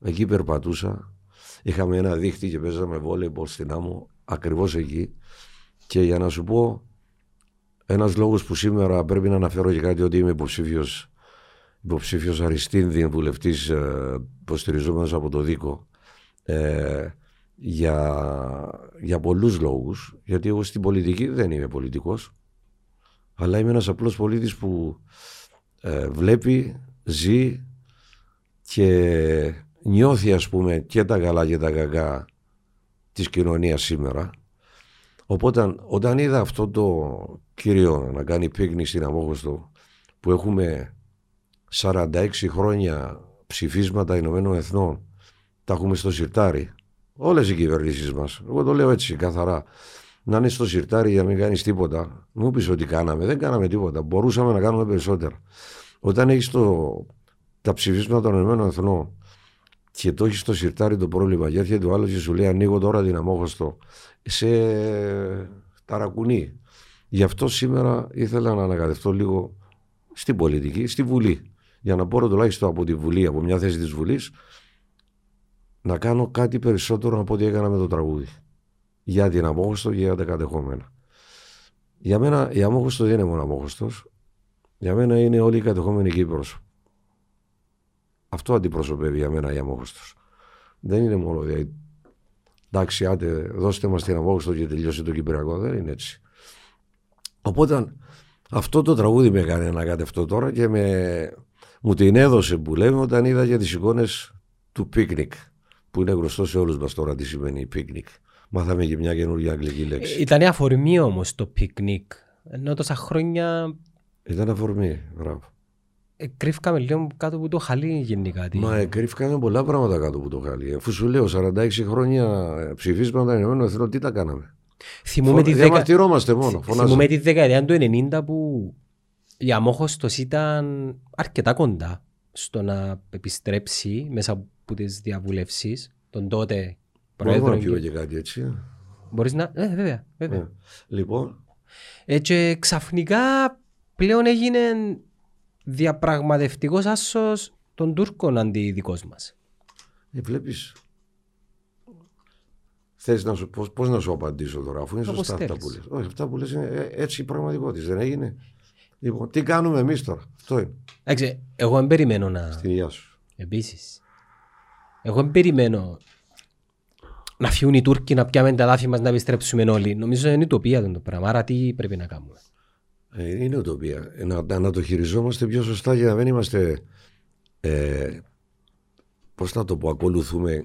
εκεί περπατούσα. Είχαμε ένα δίχτυ και παίζαμε βόλεϊμπολ στην άμμο, ακριβώς εκεί. Και για να σου πω, ένας λόγος που σήμερα πρέπει να αναφέρω και κάτι ότι είμαι υποψήφιος υποψήφιος Αριστίνδη, βουλευτής ε, υποστηριζόμενος από το Δίκο. Ε, για, για πολλούς λόγους, γιατί εγώ στην πολιτική δεν είμαι πολιτικός, αλλά είμαι ένας απλός πολίτης που ε, βλέπει, ζει και νιώθει ας πούμε και τα καλά και τα κακά της κοινωνίας σήμερα. Οπότε όταν είδα αυτό το κύριο να κάνει πίκνη στην Αμόχωστο που έχουμε 46 χρόνια ψηφίσματα Ηνωμένων Εθνών τα έχουμε στο σιρτάρι Όλες οι κυβερνήσεις μας. Εγώ το λέω έτσι καθαρά. Να είναι στο σιρτάρι για να μην κάνεις τίποτα. Μου πεις ότι κάναμε. Δεν κάναμε τίποτα. Μπορούσαμε να κάνουμε περισσότερα. Όταν έχεις τα ψηφίσματα των Ηνωμένων Εθνών και το έχεις στο σιρτάρι το πρόβλημα και έρχεται ο άλλος και σου λέει Ανοίγω τώρα την αμόχωστο σε ταρακουνεί. Γι' αυτό σήμερα ήθελα να ανακατευτώ λίγο στην πολιτική, στη Βουλή. Για να μπορώ τουλάχιστον από τη Βουλή, από μια θέση της Βουλής, να κάνω κάτι περισσότερο από ό,τι έκανα με το τραγούδι. Για την Αμόχωστο και για τα κατεχόμενα. Για μένα η Αμόχωστος δεν είναι μόνο Αμόχωστος. Για μένα είναι όλη η κατεχόμενη Κύπρος. Αυτό αντιπροσωπεύει για μένα η Αμόχωστος. Δεν είναι μόνο δηλαδή, εντάξει, άτε, δώστε μας την Αμόχωστο και τελειώσει το Κυπριακό. Δεν είναι έτσι. Οπότε αυτό το τραγούδι με έκανε να κατευτώ τώρα και με, μου την έδωσε που λέμε όταν είδα και τις εικόνες του πίκνικ που είναι γνωστό σε όλους μας τώρα τι σημαίνει πίκνικ. Μάθαμε και μια καινούργια αγγλική λέξη. Ε, ήταν αφορμή όμως το πικνίκ. Ενώ τόσα χρόνια. Ήταν αφορμή, μπράβο. Ε, κρύφκαμε λίγο κάτω από το χαλί γενικά. Μα ε, κρύφκαμε πολλά πράγματα κάτω από το χαλί. Αφού σου λέω 46 χρόνια ε, ψηφίσματα Ηνωμένων Εθνών, τι τα κάναμε; Θυμούμε, τη, δεκα... μόνο, θυμούμε τη δεκαετία του 90 που η αμόχωστος ήταν αρκετά κοντά στο να επιστρέψει μέσα από τις διαβουλεύσεις των τότε πρόεδρων. Μπορώ να πει και κάτι έτσι. Μπορείς να. Ε, βέβαια. βέβαια. Ε, λοιπόν. Ε, και ξαφνικά πλέον έγινε διαπραγματευτικός άσο των Τούρκων αντί δικός μας. Ε, βλέπεις. Θες να σου, πώς, πώς να σου απαντήσω τώρα, αφού είναι σωστά αυτά που λες. Όχι, αυτά που λες είναι ε, έτσι η πραγματικότητα, δεν έγινε. Λοιπόν, τι κάνουμε εμείς τώρα, αυτό είναι. Εντάξει, εγώ δεν περιμένω να... Στην υγεία σου. Επίσης. Εγώ δεν περιμένω να φύγουν οι Τούρκοι να πιάμε τα λάθη μας να επιστρέψουμε όλοι. Νομίζω είναι ουτοπία το πράγμα. Άρα τι πρέπει να κάνουμε. Ε, είναι ουτοπία. Ε, να, να το χειριζόμαστε πιο σωστά για να μην είμαστε ε, πώς να το πω, ακολουθούμε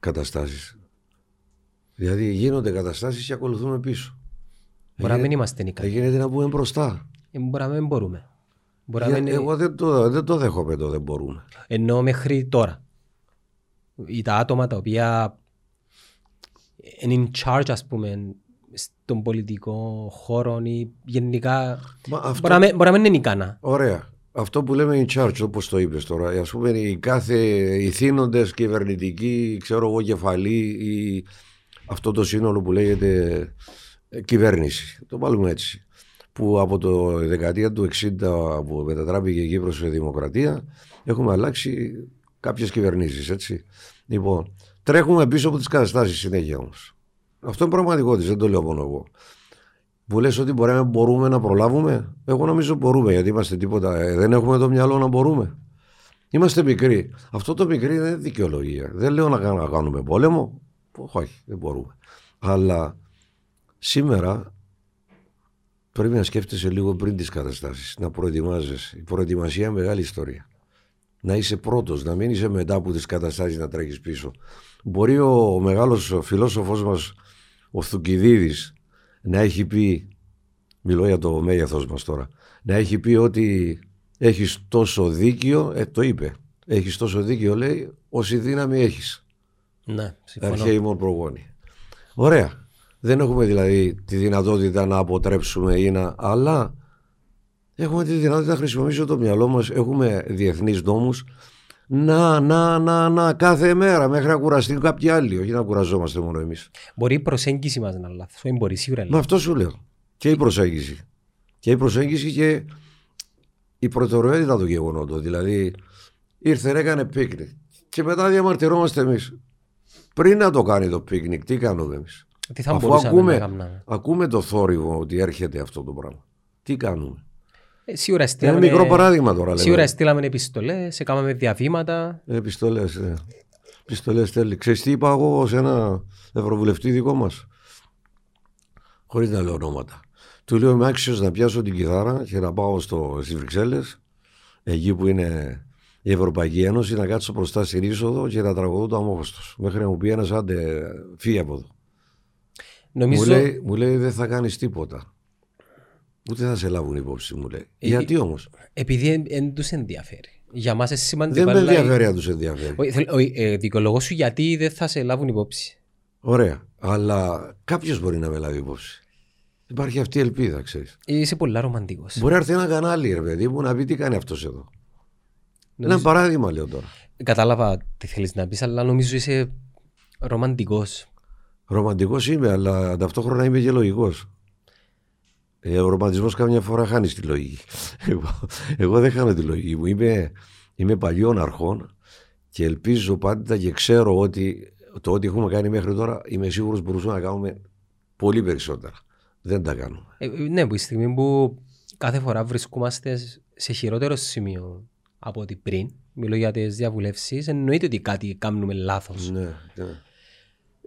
καταστάσεις. Δηλαδή γίνονται καταστάσεις και ακολουθούμε πίσω. Μπορεί να μην είμαστε ικανοί. Γίνεται να πούμε μπροστά. Ε, μπορεί να μην μπορούμε. Μπορεί Για, μην... Εγώ δεν το, δεν το δέχομαι το δεν μπορούμε. Ενώ μέχρι τώρα ή τα άτομα τα οποία είναι in charge ας πούμε στον πολιτικό χώρο ή γενικά Μα αυτό... μπορεί, να, μπορεί να μην είναι ικανά. Ωραία. Αυτό που λέμε in charge όπως το είπες τώρα, ας πούμε οι κάθε ηθήνοντες κυβερνητικοί, ξέρω εγώ κεφαλή ή αυτό το σύνολο που λέγεται ε, κυβέρνηση. Το βάλουμε έτσι. Που από το δεκαετία του 60 που μετατράπηκε η Κύπρος σε δημοκρατία έχουμε αλλάξει κάποιες κυβερνήσεις, έτσι. Λοιπόν, τρέχουμε πίσω από τις καταστάσεις συνέχεια όμως. Αυτό είναι πραγματικότητα, δεν το λέω μόνο εγώ. Που λες ότι μπορούμε, μπορούμε να προλάβουμε; Εγώ νομίζω μπορούμε, γιατί είμαστε τίποτα. Ε, δεν έχουμε το μυαλό να μπορούμε. Είμαστε μικροί. Αυτό το μικρή δεν είναι δικαιολογία. Δεν λέω να κάνουμε πόλεμο. Όχι, δεν μπορούμε. Αλλά σήμερα πρέπει να σκέφτεσαι λίγο πριν τις καταστάσεις, να προετοιμάζεσαι. Η προετοιμασία είναι μεγάλη ιστορία να είσαι πρώτος, να μην είσαι μετά από τις καταστάσεις να τρέχεις πίσω. Μπορεί ο μεγάλος φιλόσοφος μας, ο Θουκυδίδης, να έχει πει μιλώ για το μέγεθος μας τώρα, να έχει πει ότι έχεις τόσο δίκιο, ε, το είπε. Έχεις τόσο δίκιο, λέει, όση δύναμη έχεις. Ναι, συμφωνώ. Αρχαίοι μόνο προγόνοι. Ωραία. Δεν έχουμε δηλαδή τη δυνατότητα να αποτρέψουμε ή να. Αλλά έχουμε τη δυνατότητα να χρησιμοποιήσουμε το μυαλό μας. Έχουμε διεθνείς νόμους. Να, να, να, να, κάθε μέρα μέχρι να κουραστεί κάποιοι άλλοι. Όχι να κουραζόμαστε μόνο εμείς. Μπορεί η προσέγγιση μας να είναι λάθος. Μπορεί σίγουρα. Μα αυτό σου λέω. Και η προσέγγιση. Και η προσέγγιση και η προτεραιότητα του γεγονότο. Δηλαδή, ήρθε, έκανε πίκνικ. Και μετά διαμαρτυρόμαστε εμείς. Πριν να το κάνει το πίκνικ, τι κάνουμε εμείς; Τι θα Αφού ακούμε, να ακούμε το θόρυβο ότι έρχεται αυτό το πράγμα. Τι κάνουμε; Ε, σίγουρα στείλαμε, Ένα μικρό παράδειγμα τώρα. Σίγουρα στείλαμε επιστολές, κάναμε διαβήματα. Επιστολές, ναι. Επιστολές τέλει. Ξέρεις τι είπα εγώ σε ένα ευρωβουλευτή δικό μας; Χωρίς να λέω ονόματα. Του λέω είμαι άξιος να πιάσω την κιθάρα και να πάω στις Βρυξέλλες, εκεί που είναι η Ευρωπαϊκή Ένωση, να κάτσω μπροστά στην είσοδο και να τραγουδώ το αμόχωστος. Μέχρι να μου πει ένας άντε, φύγει από εδώ. Νομίζω... Μου, λέει, μου λέει δεν θα κάνεις τίποτα. Ούτε θα σε λάβουν υπόψη, μου λέει. Ε, Γιατί όμως; Επειδή δεν τους ενδιαφέρει. Για μας είναι σημαντικό. Δεν με ενδιαφέρει αν τους ενδιαφέρει. Ε, δικαιολογώ σου γιατί δεν θα σε λάβουν υπόψη. Ωραία. Αλλά κάποιος μπορεί να με λάβει υπόψη. Υπάρχει αυτή η ελπίδα, ξέρεις. Είσαι πολύ ρομαντικός. Μπορεί να έρθει ένα κανάλι, ρε παιδί μου, να πει τι κάνει αυτός εδώ. Νομίζω... Ένα παράδειγμα λέω τώρα. Κατάλαβα τι θέλεις να πεις, αλλά νομίζω είσαι ρομαντικός. Ρομαντικός είμαι, αλλά ταυτόχρονα είμαι και λογικός. Ε, ο ρομαντισμός καμιά φορά χάνει τη λογική. Εγώ, εγώ δεν χάνω τη λογική μου. Είμαι, είμαι παλιών αρχών και ελπίζω πάντα και ξέρω ότι το ό,τι έχουμε κάνει μέχρι τώρα είμαι σίγουρος μπορούσαμε να κάνουμε πολύ περισσότερα. Δεν τα κάνουμε. Ε, ναι, που η στιγμή που κάθε φορά βρισκόμαστε σε χειρότερο σημείο από ό,τι πριν, μιλώ για τις διαβουλεύσεις, εννοείται ότι κάτι κάνουμε λάθος. Ναι, ναι.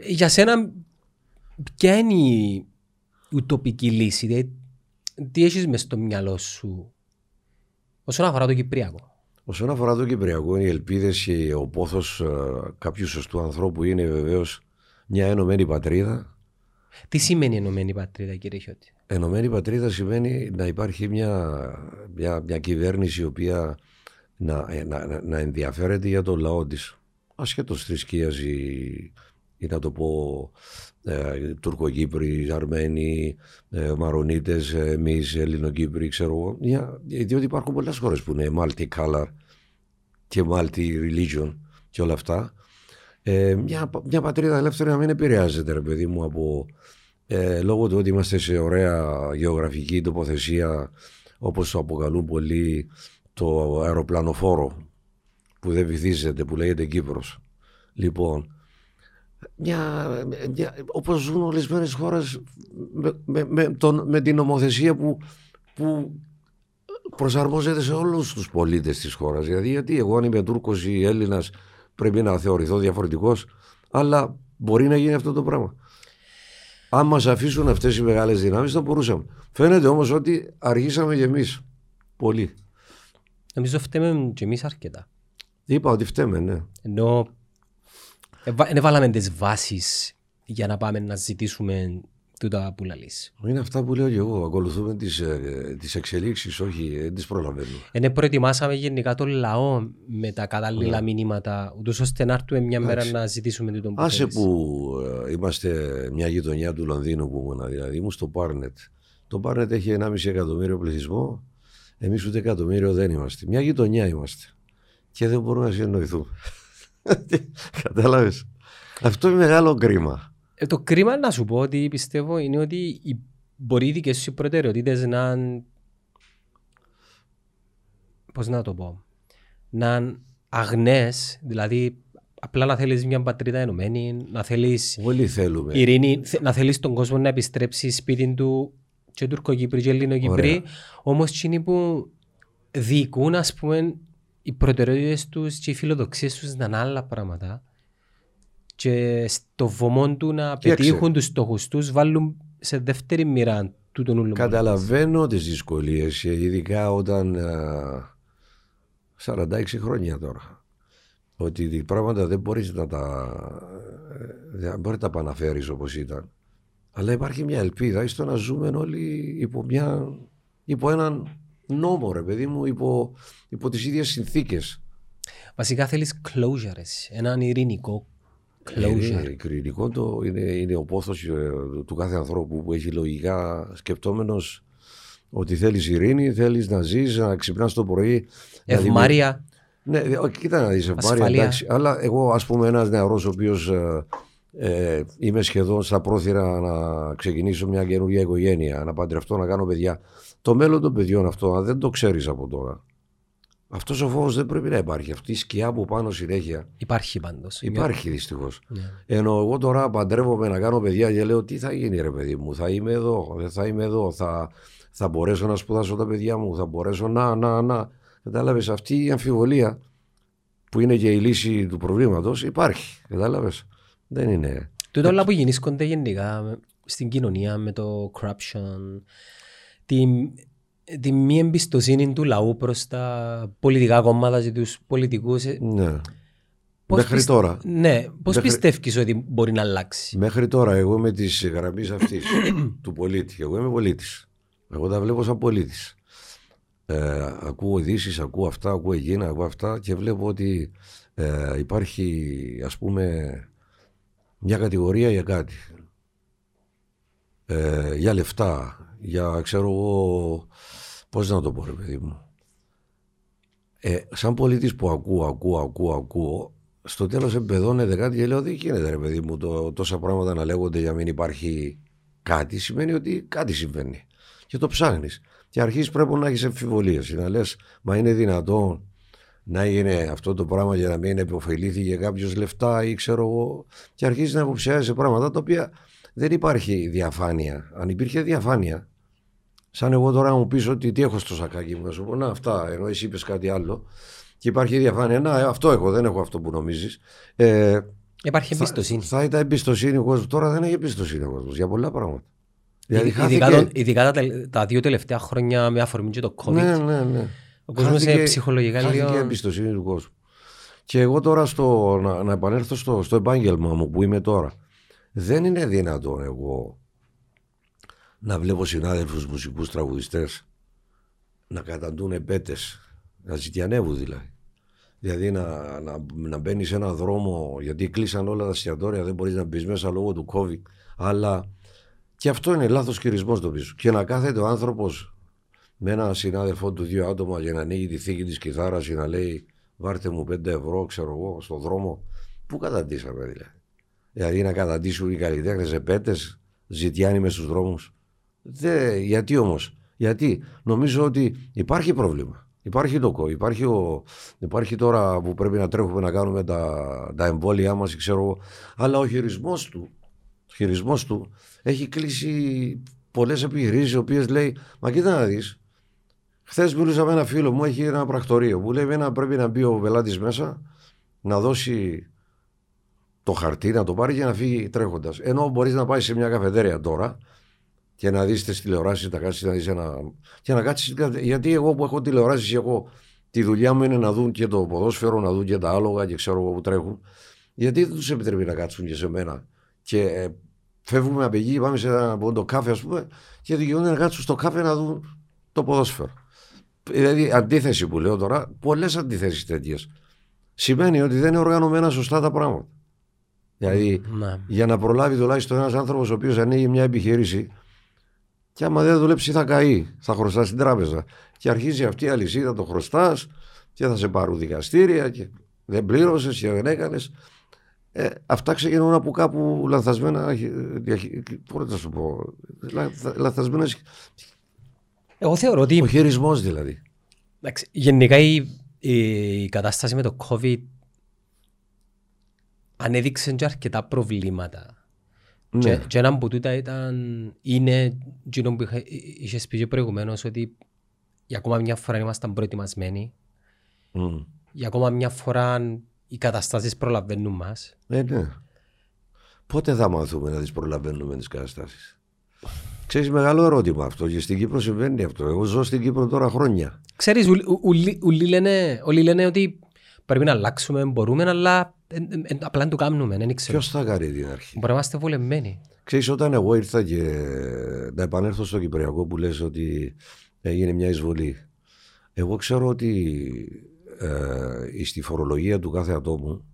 Για σένα, ποια είναι η ουτοπική λύση, δηλαδή, τι έχεις μες στο μυαλό σου όσον αφορά το Κυπριακό; Όσον αφορά το Κυπριακό, οι ελπίδες και ο πόθος ε, κάποιου σωστού ανθρώπου είναι βεβαίως μια ενωμένη πατρίδα. Τι σημαίνει ενωμένη πατρίδα, κύριε Χιώτη; Ενωμένη πατρίδα σημαίνει να υπάρχει μια, μια, μια κυβέρνηση η οποία να, να, να ενδιαφέρεται για το λαό της. Ασχέτως θρησκείας ή ή να το πω ε, Τουρκοκύπροι, Αρμένοι, ε, Μαρονίτες, ε, εμείς Ελληνοκύπροι, ξέρω εγώ. διότι υπάρχουν πολλές χώρες που είναι multi-color και multi-religion και όλα αυτά. Ε, μια, μια πατρίδα ελεύθερη να μην επηρεάζεται, ρε παιδί μου, από ε, λόγω του ότι είμαστε σε ωραία γεωγραφική τοποθεσία, όπως το αποκαλούν πολλοί το αεροπλανοφόρο που δεν βυθίζεται, που λέγεται Κύπρος. Λοιπόν, μια, μια, όπως ζουν ορισμένες χώρες με, με, με, την νομοθεσία που, που προσαρμόζεται σε όλους τους πολίτες της χώρας. Δηλαδή, γιατί εγώ αν είμαι Τούρκος ή Έλληνας πρέπει να θεωρηθώ διαφορετικός, αλλά μπορεί να γίνει αυτό το πράγμα. Αν μας αφήσουν αυτές οι μεγάλες δυνάμεις θα μπορούσαμε. Φαίνεται όμως ότι αργήσαμε και εμείς. Πολύ. Νομίζω φταίμε και εμείς αρκετά. Είπα ότι φταίμε, ναι. Ενώ δεν βάλαμε τις βάσεις για να πάμε να ζητήσουμε τούτα που λαλείς. Είναι αυτά που λέω και εγώ. Ακολουθούμε τις τις ε, εξελίξεις, όχι, δεν τις προλαβαίνουμε. Είναι προετοιμάσαμε γενικά τον λαό με τα κατάλληλα yeah. Ναι. μηνύματα, ούτως ώστε να έρθουμε μια μέρα να ζητήσουμε τον που Άσε που ε, είμαστε μια γειτονιά του Λονδίνου που ήμουν, δηλαδή ήμουν στο Πάρνετ. Το Πάρνετ έχει 1,5 εκατομμύριο πληθυσμό. Εμείς ούτε εκατομμύριο δεν είμαστε. Μια γειτονιά είμαστε. Και δεν μπορούμε να συνεννοηθούμε. Κατάλαβες. Αυτό είναι μεγάλο κρίμα. Ε, το κρίμα να σου πω ότι πιστεύω είναι ότι οι, μπορεί οι δικές σου προτεραιότητες να. Πώς να το πω; Να αγνές, δηλαδή απλά να θέλεις μια πατρίδα ενωμένη, να θέλεις. Όλοι θέλουμε. Ειρήνη, να θέλεις τον κόσμο να επιστρέψει σπίτι του και Τουρκοκύπροι και Ελληνοκύπροι. Όμως, εκείνοι που διοικούν, ας πούμε, οι προτεραιότητες τους και οι φιλοδοξίες τους ήταν άλλα πράγματα. Και στο βωμό του να πετύχουν τους στόχους τους, βάλουν σε δεύτερη μοίρα του τον ούλου. Καταλαβαίνω τις δυσκολίες, ειδικά όταν. Α, 46 χρόνια τώρα. Ότι πράγματα δεν μπορείς να τα. Δεν μπορεί να τα επαναφέρεις όπως ήταν. Αλλά υπάρχει μια ελπίδα στο να ζούμε όλοι υπό, μια, υπό έναν νόμο, ρε παιδί μου, υπό, υπό τις ίδιες συνθήκες. Βασικά θέλεις closure, έναν ειρηνικό closure. Ε, ειρηνικό το είναι, είναι ο πόθος ε, του κάθε ανθρώπου που έχει λογικά σκεπτόμενος ότι θέλεις ειρήνη, θέλεις να ζεις, να ξυπνάς το πρωί. Ευμάρεια. Ναι, κοίτα να δεις ευμάρεια, εντάξει. Αλλά εγώ ας πούμε ένας νεαρός ο οποίος ε, ε, είμαι σχεδόν στα πρόθυρα να ξεκινήσω μια καινούργια οικογένεια, να παντρευτώ, να κάνω παιδιά. Το μέλλον των παιδιών αυτό, αν δεν το ξέρεις από τώρα, αυτός ο φόβος δεν πρέπει να υπάρχει. Αυτή η σκιά που πάνω συνέχεια. Υπάρχει πάντως. Υπάρχει δυστυχώς. Ναι. Ενώ εγώ τώρα παντρεύομαι να κάνω παιδιά και λέω τι θα γίνει, ρε παιδί μου, θα είμαι εδώ, δεν θα είμαι εδώ, θα, θα μπορέσω να σπουδάσω τα παιδιά μου, θα μπορέσω να, να, να. Κατάλαβες αυτή η αμφιβολία που είναι και η λύση του προβλήματος υπάρχει. Κατάλαβες. Δεν είναι. Τούτο όλα που γεννήσκονται γενικά στην κοινωνία με το corruption, τη, τη μη εμπιστοσύνη του λαού προς τα πολιτικά κόμματα και τους πολιτικούς. Ε, ναι. Πώς Μέχρι τώρα. Ναι, πώς Μέχρι... πιστεύεις ότι μπορεί να αλλάξει; Μέχρι τώρα, εγώ με της γραμμής αυτής του πολίτη, εγώ είμαι πολίτης. Εγώ τα βλέπω σαν πολίτης. Ε, ακούω ειδήσεις, ακούω αυτά, ακούω εκείνα, ακούω αυτά και βλέπω ότι ε, υπάρχει ας πούμε μια κατηγορία για κάτι. Ε, για λεφτά, για ξέρω εγώ, πώς να το πω ρε παιδί μου. Ε, σαν πολίτης που ακούω, ακούω, ακούω, ακούω, στο τέλος εμπεδώνεται κάτι και λέω δεν γίνεται ρε παιδί μου το, τόσα πράγματα να λέγονται για μην υπάρχει κάτι σημαίνει ότι κάτι συμβαίνει και το ψάχνεις και αρχίζεις πρέπει να έχεις εμφιβολίες να λες μα είναι δυνατόν να έγινε αυτό το πράγμα για να μην επωφελήθηκε κάποιος λεφτά ή ξέρω εγώ. Και αρχίζεις να υποψιάζει πράγματα τα οποία δεν υπάρχει διαφάνεια. Αν υπήρχε διαφάνεια, σαν εγώ τώρα μου πεις ότι τι έχω στο σακάκι μου, να σου πω να αυτά, ενώ εσύ είπες κάτι άλλο, και υπάρχει διαφάνεια. Να, αυτό έχω, δεν έχω αυτό που νομίζεις. Ε, Υπάρχει εμπιστοσύνη. Θα, θα ήταν εμπιστοσύνη ο κόσμος. Τώρα δεν έχει εμπιστοσύνη ο κόσμος για πολλά πράγματα. Δηλαδή, ειδικά, ειδικά τα, τα, δύο τελευταία χρόνια με αφορμή και το COVID. Ναι, ναι, ναι. Ο κόσμος είναι ψυχολογικά λίγο. Χάθηκε εμπιστοσύνη του κόσμου. Και εγώ τώρα στο, να, να επανέλθω στο, στο επάγγελμα μου που είμαι τώρα. Δεν είναι δυνατόν εγώ να βλέπω συνάδελφους μουσικούς τραγουδιστές να καταντούν επέτες, να ζητιανεύουν δηλαδή. Δηλαδή να, να, να μπαίνει σε έναν δρόμο, γιατί κλείσαν όλα τα εστιατόρια, δεν μπορείς να μπεις μέσα λόγω του COVID. Αλλά και αυτό είναι λάθος χειρισμός το πίσω. Και να κάθεται ο άνθρωπος με ένα συνάδελφό του δύο άτομα για να ανοίγει τη θήκη της κιθάρας και να λέει βάρτε μου πέντε ευρώ ξέρω εγώ στον δρόμο πού καταντήσαμε δηλαδή δηλαδή να καταντήσουν οι καλλιτέχνες επέτε, ζητιάνοι μες στους δρόμους. Δε, γιατί όμως γιατί νομίζω ότι υπάρχει πρόβλημα. Υπάρχει το κό, υπάρχει, ο, υπάρχει τώρα που πρέπει να τρέχουμε να κάνουμε τα, τα εμβόλια μας, ξέρω εγώ, αλλά ο χειρισμός του, ο χειρισμός του έχει κλείσει πολλές επιχειρήσεις οι οποίες λέει, μα κοίτα να δεις, Χθες μιλούσα με ένα φίλο μου, έχει ένα πρακτορείο που λέει: Ένα πρέπει να μπει ο πελάτης μέσα, να δώσει το χαρτί, να το πάρει και να φύγει τρέχοντας. Ενώ μπορείς να πάεις σε μια καφετέρια τώρα και να δεις τις τηλεοράσεις, να κάτσεις να δεις ένα. και να κάτσει. Γιατί εγώ που έχω τηλεοράσεις, εγώ τη δουλειά μου είναι να δουν και το ποδόσφαιρο, να δουν και τα άλογα και ξέρω εγώ που τρέχουν. Γιατί δεν τους επιτρέπει να κάτσουν και σε μένα. Και ε, φεύγουμε από εκεί, πάμε σε ένα πόντο κάφε, ας πούμε, και δικαιούνται να κάτσουν στο κάφε να δουν το ποδόσφαιρο. Δηλαδή, αντίθεση που λέω τώρα, πολλές αντιθέσεις τέτοιες. Σημαίνει ότι δεν είναι οργανωμένα σωστά τα πράγματα. Δηλαδή, ναι. για να προλάβει τουλάχιστον ένας άνθρωπος ο οποίος ανοίγει μια επιχείρηση, και άμα δεν δουλέψει θα καεί, θα χρωστά στην τράπεζα. Και αρχίζει αυτή η αλυσίδα, το χρωστάς και θα σε πάρουν δικαστήρια και δεν πλήρωσες και δεν έκανες. Ε, αυτά ξεκινούν από κάπου λανθασμένα. Πώς να σου πω. Λανθασμένε εγώ θεωρώ ότι... Ο χειρισμός δηλαδή. γενικά η, η, κατάσταση με το COVID ανέδειξε και αρκετά προβλήματα. Ναι. Και, και ένα από τούτα ήταν, είναι εκείνο που είχες πει και προηγουμένως ότι για ακόμα μια φορά ήμασταν προετοιμασμένοι. Mm. Για ακόμα μια φορά οι καταστάσεις προλαβαίνουν μας. Ναι, ναι. Πότε θα μάθουμε να τις προλαβαίνουμε τις καταστάσεις; Ξέρεις μεγάλο ερώτημα αυτό και στην Κύπρο συμβαίνει αυτό. Εγώ ζω στην Κύπρο τώρα χρόνια. Ξέρεις, όλοι λένε, λένε ότι πρέπει να αλλάξουμε, μπορούμε, αλλά ε, ε, ε, απλά να το κάνουμε. Ποιος θα κάνει την αρχή; Μπορεί να είμαστε βολεμένοι. Ξέρεις όταν εγώ ήρθα και να επανέλθω στο Κυπριακό που λες ότι έγινε μια εισβολή. Εγώ ξέρω ότι ε, στη φορολογία του κάθε ατόμου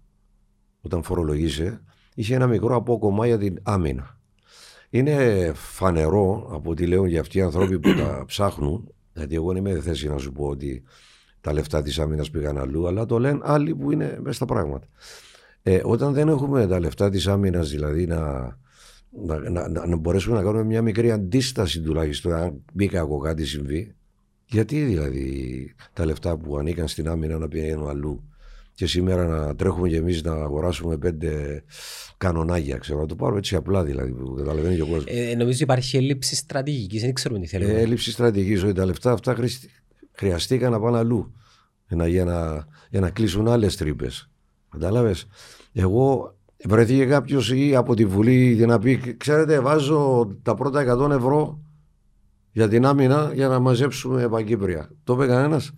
όταν φορολογείσαι είχε ένα μικρό απόκομμα για την άμυνα. Είναι φανερό από ό,τι λέω για αυτοί οι άνθρωποι που τα ψάχνουν, γιατί εγώ δεν είμαι θέση να σου πω ότι τα λεφτά της άμυνας πήγαν αλλού, αλλά το λένε άλλοι που είναι μέσα στα πράγματα. Ε, όταν δεν έχουμε τα λεφτά της άμυνας, δηλαδή να, να, να, να, μπορέσουμε να κάνουμε μια μικρή αντίσταση τουλάχιστον, αν μπήκα από κάτι συμβεί, γιατί δηλαδή τα λεφτά που ανήκαν στην άμυνα να πηγαίνουν αλλού και σήμερα να τρέχουμε κι εμείς να αγοράσουμε πέντε κανονάγια, ξέρω, να το πάρουμε έτσι απλά δηλαδή, που καταλαβαίνει και ο κόσμος. Ε, νομίζω υπάρχει έλλειψη στρατηγικής, δεν ξέρουμε τι θέλουμε. Ε, έλλειψη στρατηγικής, ότι τα λεφτά αυτά χρειαστήκαν να πάνε αλλού για, να, για να κλείσουν άλλες τρύπες. Κατάλαβες; Εγώ βρεθήκε κάποιος ή από τη Βουλή για να πει: Ξέρετε, βάζω τα πρώτα 100 ευρώ για την άμυνα για να μαζέψουμε επαγκύπρια. Το είπε κανένας;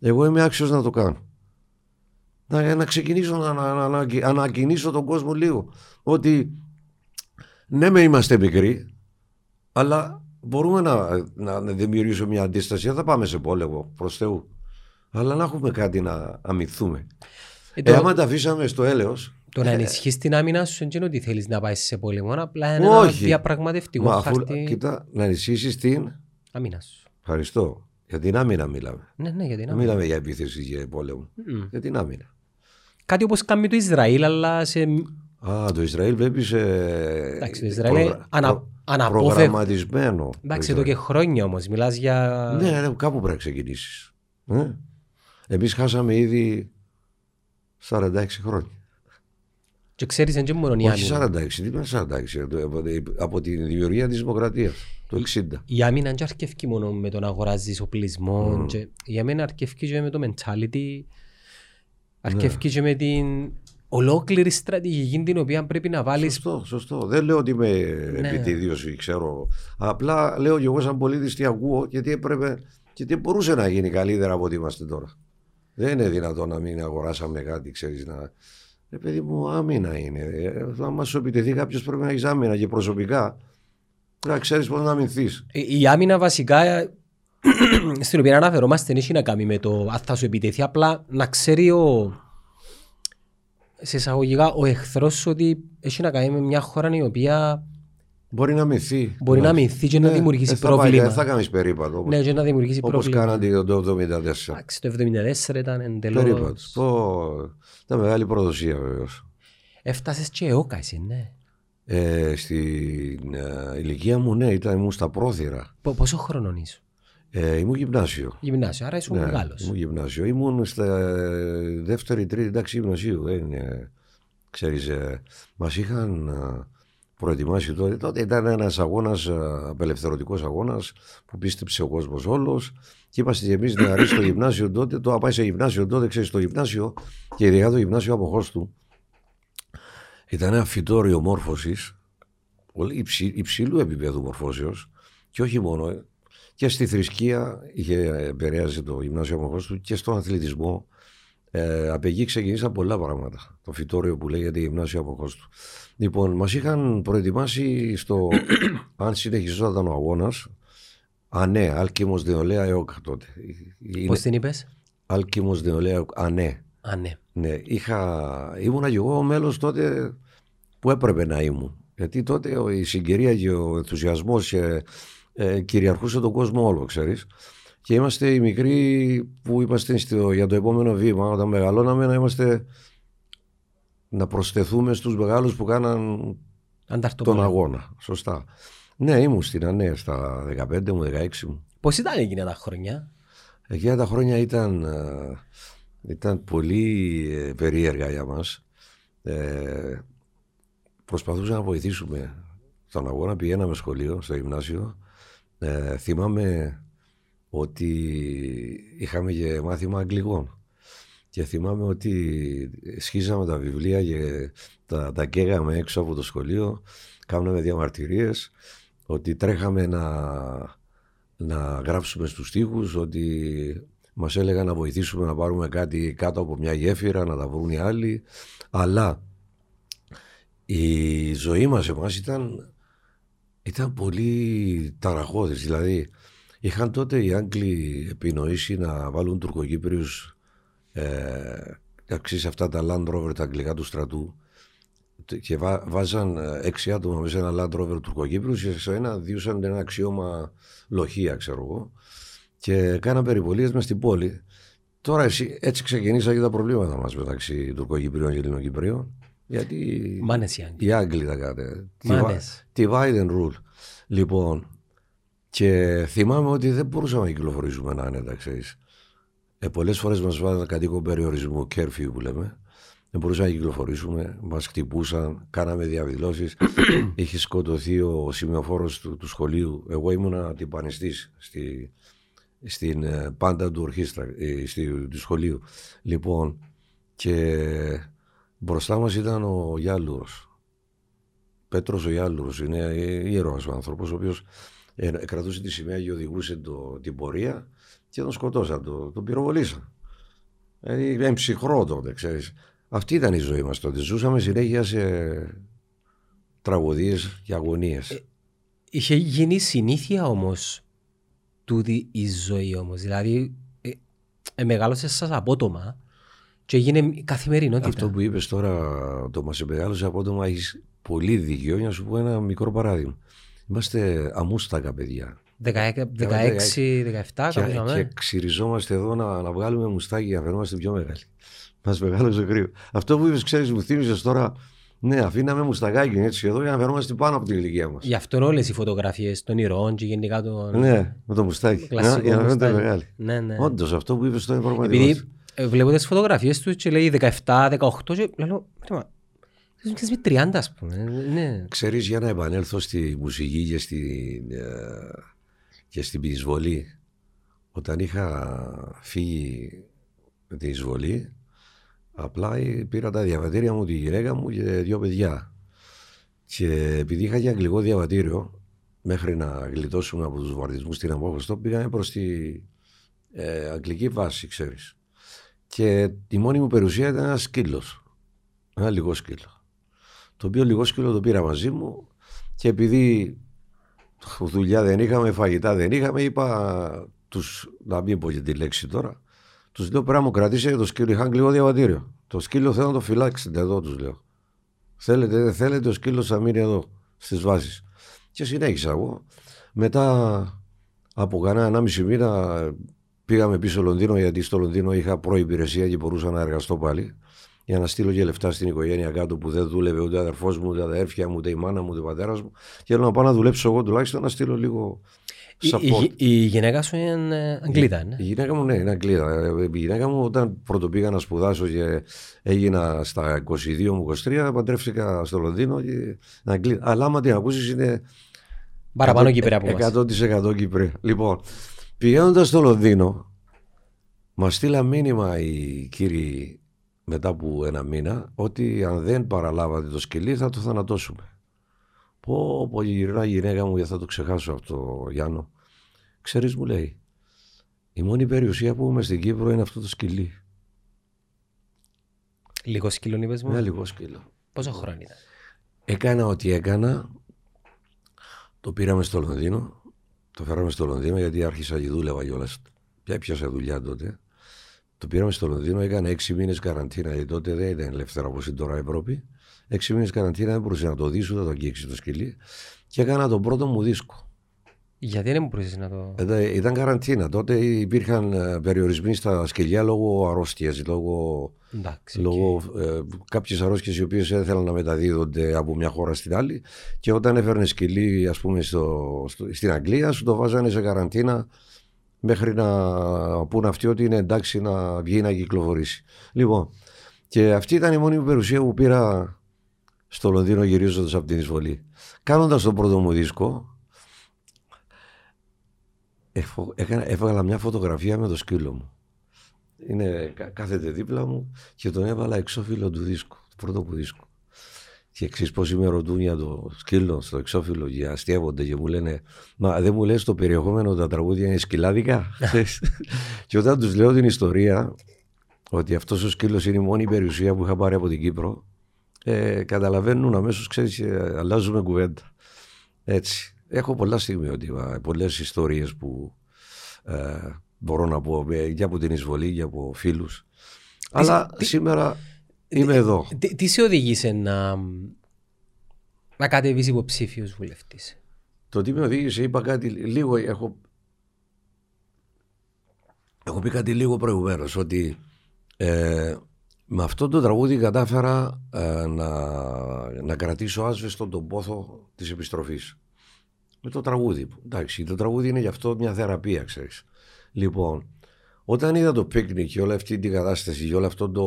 Εγώ είμαι άξιος να το κάνω να, να ξεκινήσω να, να, να, να ανακοινήσω τον κόσμο λίγο. Ότι ναι, με είμαστε μικροί, αλλά μπορούμε να, να, να δημιουργήσουμε μια αντίσταση. Δεν θα πάμε σε πόλεμο προς Θεού. Αλλά να έχουμε κάτι να αμυθούμε. Ε, το... ε, άμα τα αφήσαμε στο έλεο. Το να ε, ενισχύεις την άμυνα σου δεν είναι ότι θέλεις να πάεις σε πόλεμο, απλά είναι ένα διαπραγματευτικό Μα, αφού, χαρτί. Κοίτα, να ενισχύσεις την άμυνα σου. Ευχαριστώ. Για την άμυνα μιλάμε. Ναι, ναι, για την άμυνα. Μιλάμε για επίθεση για πόλεμο. Mm. Για την άμυνα. Κάτι όπως κάνει το Ισραήλ, αλλά σε... Α, το Ισραήλ βλέπει σε... Εντάξει, το Ισραήλ είναι ανα... προγραμματισμένο. Εντάξει, εδώ και χρόνια όμως, μιλάς για... Ναι, ναι, κάπου πρέπει να ξεκινήσεις. Ε; Εμείς χάσαμε ήδη 46 χρόνια. Και ξέρεις δεν μόνο η Όχι 46, τι είναι 46, από τη δημιουργία της δημοκρατίας, το 60. Η άμυνα δεν αρκεύει μόνο με τον αγοράζεις οπλισμό, mm. για μένα αρκεύει και με το mentality Αρκεύει και με την ολόκληρη στρατηγική την οποία πρέπει να βάλει. Σωστό, σωστό. Δεν λέω ότι είμαι ναι. επιτιδίωση, ξέρω. Απλά λέω και εγώ σαν πολίτης τι ακούω γιατί έπρεπε και τι μπορούσε να γίνει καλύτερα από ό,τι είμαστε τώρα. Δεν είναι δυνατόν να μην αγοράσαμε κάτι, ξέρεις να. Ε, παιδί μου, άμυνα είναι. Ε, αν μας σου επιτεθεί κάποιος πρέπει να έχεις άμυνα και προσωπικά. Να ξέρεις πώς να αμυνθείς. Η άμυνα βασικά στην οποία αναφερόμαστε δεν έχει να κάνει με το αν θα σου επιτεθεί, απλά να ξέρει ο, σε εισαγωγικά ο εχθρός ότι έχει να κάνει με μια χώρα η οποία Μπορεί να μυθεί. Μπορεί να μυθεί και να ναι, δημιουργήσει ε, πρόβλημα. Δεν θα κάνεις περίπατο. Ναι, και να δημιουργήσει όπως πρόβλημα. Όπω κάνατε το 1974. Εντάξει, το 1974 ήταν εντελώ. Περίπατος. Το... Ήταν μεγάλη προδοσία βεβαίως. Έφτασες και αιώκα, εσύ, ναι. Ε, στην ε, ηλικία μου, ναι, ήταν, ήμουν στα πρόθυρα. πόσο χρόνο είσαι; Ε, ήμουν γυμνάσιο. Γυμνάσιο, άρα ήσουν ναι, μεγάλος. Ήμουν γυμνάσιο. Ήμουν στα δεύτερη, τρίτη τάξη γυμνασίου. Ε, ξέρεις, ε, μας είχαν ε, προετοιμάσει τότε. Τότε ήταν ένας αγώνας, ε, απελευθερωτικός αγώνας που πίστεψε ο κόσμος όλος. Και είμαστε και εμεί νεαροί στο γυμνάσιο τότε. Το πάει σε γυμνάσιο τότε, ξέρεις, στο γυμνάσιο και ειδικά το γυμνάσιο από του. Ήταν ένα φυτόριο μόρφωσης υψηλού επίπεδου μορφώσεως και όχι μόνο και στη θρησκεία είχε επηρεάσει το γυμνάσιο αμοχώς του και στον αθλητισμό. Ε, από εκεί ξεκινήσαν πολλά πράγματα. Το φυτόριο που λέγεται γυμνάσιο αμοχώς του. Λοιπόν, μας είχαν προετοιμάσει στο. αν συνεχιζόταν ο αγώνας. Α, ναι, Άλκημος Δεολαία ΕΟΚ τότε. Πώς την είπες, Άλκημος Δεολαία ΕΟΚ. Α, ναι. Α, ναι. ναι. Είχα... Ήμουνα και εγώ μέλος τότε που έπρεπε να ήμουν. Γιατί τότε η συγκυρία και ο ενθουσιασμός και ε, κυριαρχούσε τον κόσμο όλο, ξέρεις. Και είμαστε οι μικροί που είμαστε στο, για το επόμενο βήμα, όταν μεγαλώναμε, να είμαστε να προσθεθούμε στους μεγάλους που κάναν τον αγώνα. Σωστά. Ναι, ήμουν στην ΑΝΕ στα 15 μου, 16 μου. Πώς ήταν εκείνα τα χρόνια; Εκείνα τα χρόνια ήταν, ε, ήταν πολύ ε, περίεργα για μας. Ε, προσπαθούσαμε να βοηθήσουμε στον αγώνα, πηγαίναμε σχολείο, στο γυμνάσιο ε, θυμάμαι ότι είχαμε και μάθημα αγγλικών και θυμάμαι ότι σχίζαμε τα βιβλία και τα, τα καίγαμε έξω από το σχολείο κάναμε διαμαρτυρίες ότι τρέχαμε να, να γράψουμε στους τοίχους ότι μας έλεγαν να βοηθήσουμε να πάρουμε κάτι κάτω από μια γέφυρα να τα βρουν οι άλλοι. Αλλά η ζωή μας εμάς ήταν, ήταν πολύ ταραχώδης. Δηλαδή είχαν τότε οι Άγγλοι επινοήσει να βάλουν τουρκοκύπριους ε, αυτά τα Land Rover τα αγγλικά του στρατού και βά, βάζαν ε, έξι άτομα μέσα σε ένα Land Rover τουρκοκύπριους και σε ένα διούσαν ένα αξιώμα λοχεία ξέρω εγώ και κάναν περιπολίες μες στην πόλη. Τώρα εσύ, έτσι ξεκινήσαν και τα προβλήματα μας μεταξύ τουρκοκυπρίων και ελληνοκυπρίων γιατί Μάνες οι Άγγλοι. οι Άγγλοι τα κάνουν. Μάνες. Divide and rule. Λοιπόν, και θυμάμαι ότι δεν μπορούσαμε να κυκλοφορήσουμε να άνετα, ξέρεις. Ε, Πολλές φορές μας βάζανε κατοίκον περιορισμού, κέρφιου που λέμε. Δεν μπορούσαμε να κυκλοφορήσουμε, μας χτυπούσαν, κάναμε διαδηλώσεις. Είχε σκοτωθεί ο σημειοφόρος του, του σχολείου. Εγώ ήμουνα τυπανιστή στη, στην ε, πάντα του ορχήστρα, ε, στη, του σχολείου. Λοιπόν, και μπροστά μας ήταν ο Γιάλουρος. Πέτρος ο Γιάλουρος είναι ήρωας ο άνθρωπος ο οποίος ε, κρατούσε τη σημαία και οδηγούσε το, την πορεία και τον σκοτώσαν, τον, τον πυροβολήσαν. Δηλαδή είναι ψυχρό τότε, ξέρεις. Αυτή ήταν η ζωή μας τότε. Ζούσαμε συνέχεια σε τραγωδίες και αγωνίες. Ε, είχε γίνει συνήθεια όμως τούτη η ζωή όμως. Δηλαδή ε, ε, μεγάλωσες σας απότομα και έγινε καθημερινότητα. Αυτό που είπες τώρα, το μας μεγάλωσε απότομα, έχεις πολύ δίκιο. Για να σου πω ένα μικρό παράδειγμα. Είμαστε αμούστακα παιδιά. 16-17 και, και ξυριζόμαστε εδώ να, να βγάλουμε μουστάκι για να φαινόμαστε πιο μεγάλοι. Μας μεγάλωσε κρύο. Αυτό που είπες, ξέρεις, μου θύμιζε τώρα. Ναι, αφήναμε μουστακάκι έτσι εδώ για να φαινόμαστε πάνω από την ηλικία μας. Γι' αυτό όλες οι φωτογραφίες των ηρώων και γενικά των. Ναι, με το μουστάκι. Ναι, για να φαίνονται μεγάλοι. Ναι, ναι. Όντως, αυτό που είπες τώρα είναι πραγματικό. Επειδή ε, βλέπω τις φωτογραφίες τους και λέει 17-18 και λέω. Είσαι με 30 ας πούμε. Ναι. Ξέρεις για να επανέλθω στη μουσική και, στη, ε, και στην εισβολή. Όταν είχα φύγει με την εισβολή απλά πήρα τα διαβατήρια μου, τη γυναίκα μου και δύο παιδιά. Και επειδή είχα και αγγλικό διαβατήριο μέχρι να γλιτώσουμε από τους βαρδισμούς στην Αμόχωστο πήγαμε προς τη ε, αγγλική βάση ξέρεις. Και η μόνη μου περιουσία ήταν ένας σκύλος. Ένα λίγο σκύλο το οποίο λίγο σκύλο το πήρα μαζί μου και επειδή δουλειά δεν είχαμε, φαγητά δεν είχαμε, είπα τους, να μην πω και τη λέξη τώρα, τους λέω πρέπει να μου κρατήσει το σκύλο. Είχαν αγγλικό διαβατήριο. Το σκύλο θέλω να το φυλάξετε εδώ, τους λέω. Θέλετε, δεν θέλετε, ο σκύλος θα μείνει εδώ στις βάσεις. Και συνέχισα εγώ. Μετά από κανένα ανάμιση μήνα πήγαμε πίσω στο Λονδίνο, γιατί στο Λονδίνο είχα προϋπηρεσία και μπορούσα να εργαστώ πάλι για να στείλω και λεφτά στην οικογένεια κάτω που δεν δούλευε ούτε ο αδερφός μου, ούτε αδέρφια μου, ούτε η μάνα μου, ούτε ο πατέρας μου. Και θέλω να πάω να δουλέψω εγώ τουλάχιστον να στείλω λίγο. Support. Η, η, η, γυναίκα σου είναι Αγγλίδα, ναι. Η γυναίκα μου, ναι, είναι Αγγλίδα. Η γυναίκα μου, όταν πρώτο πήγα να σπουδάσω και έγινα στα 22 μου 23, παντρεύτηκα στο Λονδίνο και Αγγλίδα. Αλλά άμα την ακούσεις, είναι. Παραπάνω Κύπρια από εμά. 100% Κύπρια. Λοιπόν, πηγαίνοντας στο Λονδίνο, μας στείλα μήνυμα οι κύριοι μετά από ένα μήνα ότι αν δεν παραλάβατε το σκυλί θα το θανατώσουμε. Πω, πω γυρνά η γυναίκα μου, γιατί θα το ξεχάσω αυτό, Γιάννο. Ξέρεις μου λέει, η μόνη περιουσία που έχουμε στην Κύπρο είναι αυτό το σκυλί. Λίγο σκύλο είπες μου; Ναι, λίγο σκύλο. Πόσο χρόνο ήταν; Έκανα ό,τι έκανα. Το πήραμε στο Λονδίνο. Το φέραμε στο Λονδίνο γιατί άρχισα και δούλευα κιόλας. Πια έπιασα δουλειά τότε. Το πήραμε στο Λονδίνο, έκανε έξι μήνες καραντίνα, γιατί τότε δεν ήταν ελεύθερα όπως είναι τώρα η Ευρώπη. Έξι μήνες καραντίνα δεν μπορούσες να το δεις ούτε να το αγγίξεις το σκυλί. Και έκανα τον πρώτο μου δίσκο. Γιατί δεν μπορούσες να το. Ε, ήταν καραντίνα. Τότε υπήρχαν ε, περιορισμοί στα σκυλιά λόγω αρρώστιας, λόγω, Εντάξει, λόγω ε, κάποιες αρρώστιες οι οποίες ήθελαν να μεταδίδονται από μια χώρα στην άλλη. Και όταν έφερνε σκυλί, ας πούμε, στο, στο, στην Αγγλία, σου το βάζανε σε καραντίνα μέχρι να πούν αυτοί ότι είναι εντάξει να βγει να κυκλοφορήσει. Λοιπόν, και αυτή ήταν η μόνη περιουσία που πήρα στο Λονδίνο γυρίζοντας από την εισβολή. Κάνοντας τον πρώτο μου δίσκο, έβγαλα μια φωτογραφία με το σκύλο μου. Είναι, κάθεται δίπλα μου και τον έβαλα εξώφυλλο του δίσκου, του πρώτο μου δίσκου. Και ξέρεις πόσοι με ρωτούν για το σκύλο στο εξώφυλλο και αστείευονται και μου λένε Μα δεν μου λες το περιεχόμενο τα τραγούδια είναι σκυλάδικα; και όταν τους λέω την ιστορία ότι αυτός ο σκύλος είναι η μόνη περιουσία που είχα πάρει από την Κύπρο, ε, καταλαβαίνουν αμέσως, ξέρεις, ε, αλλάζουμε κουβέντα. Έτσι. Έχω πολλά στιγμιότυπα, πολλές ιστορίες που ε, μπορώ να πω ε, για από την εισβολή, για από φίλους. Αλλά τι, σήμερα τι, είμαι εδώ. Τι, τι σε οδήγησε να, να κατεβείς υποψήφιος βουλευτής; Το τι με οδήγησε, είπα κάτι λίγο. Έχω, έχω πει κάτι λίγο προηγουμένως ότι ε, με αυτό το τραγούδι κατάφερα ε, να, να κρατήσω άσβεστο τον πόθο της επιστροφής. Με το τραγούδι. Εντάξει, το τραγούδι είναι γι' αυτό μια θεραπεία, ξέρεις. Λοιπόν, όταν είδα το πίκνικ και όλη αυτή την κατάσταση και όλο αυτό το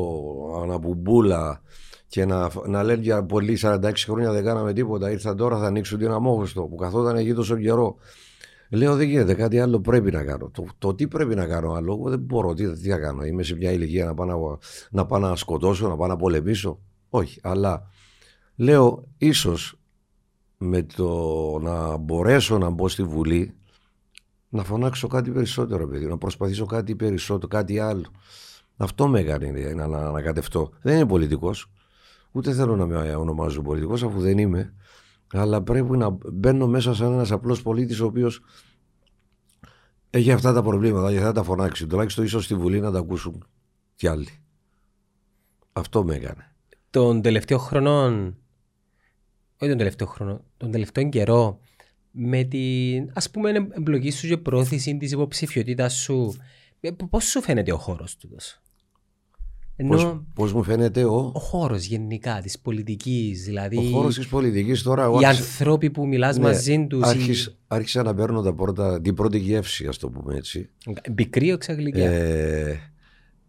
αναμπουμπούλα και να, να λένε για πολλοί 46 χρόνια δεν κάναμε τίποτα, ήρθαν τώρα θα ανοίξουν την αμόχωστο που καθόταν εκεί τόσο καιρό Λέω δεν γίνεται, κάτι άλλο πρέπει να κάνω. Το, το τι πρέπει να κάνω άλλο, εγώ δεν μπορώ. Τι, τι θα κάνω, είμαι σε μια ηλικία να πάω να, να, πάω να σκοτώσω, να πάω να πολεμήσω. Όχι, αλλά λέω ίσως με το να μπορέσω να μπω στη Βουλή να φωνάξω κάτι περισσότερο, παιδί, να προσπαθήσω κάτι περισσότερο, κάτι άλλο. Αυτό με έκανε να, να ανακατευτώ. Δεν είμαι πολιτικός. Ούτε θέλω να με ονομάζω πολιτικός, αφού δεν είμαι αλλά πρέπει να μπαίνω μέσα σαν ένας απλός πολίτης ο οποίος έχει αυτά τα προβλήματα και θα τα φωνάξει. Τουλάχιστον ίσως στη Βουλή να τα ακούσουν κι άλλοι. Αυτό με έκανε. Τον τελευταίο χρόνο, όχι τον τελευταίο χρόνο, τον τελευταίο καιρό, με την ας πούμε εμπλοκή σου και πρόθεση της υποψηφιότητας σου, ε, πώς σου φαίνεται ο χώρος του τόσο. Ενώ πώς, μου φαίνεται ο... Ο χώρος γενικά της πολιτικής, δηλαδή... Ο χώρος της πολιτικής τώρα... Οι άρχισα... άνθρωποι που μιλάς ναι, μαζί τους... Άρχισα, ή... άρχισα να παίρνω τα πρώτα, την πρώτη γεύση, ας το πούμε έτσι. Πικρή ξαγλυκιά. Ε,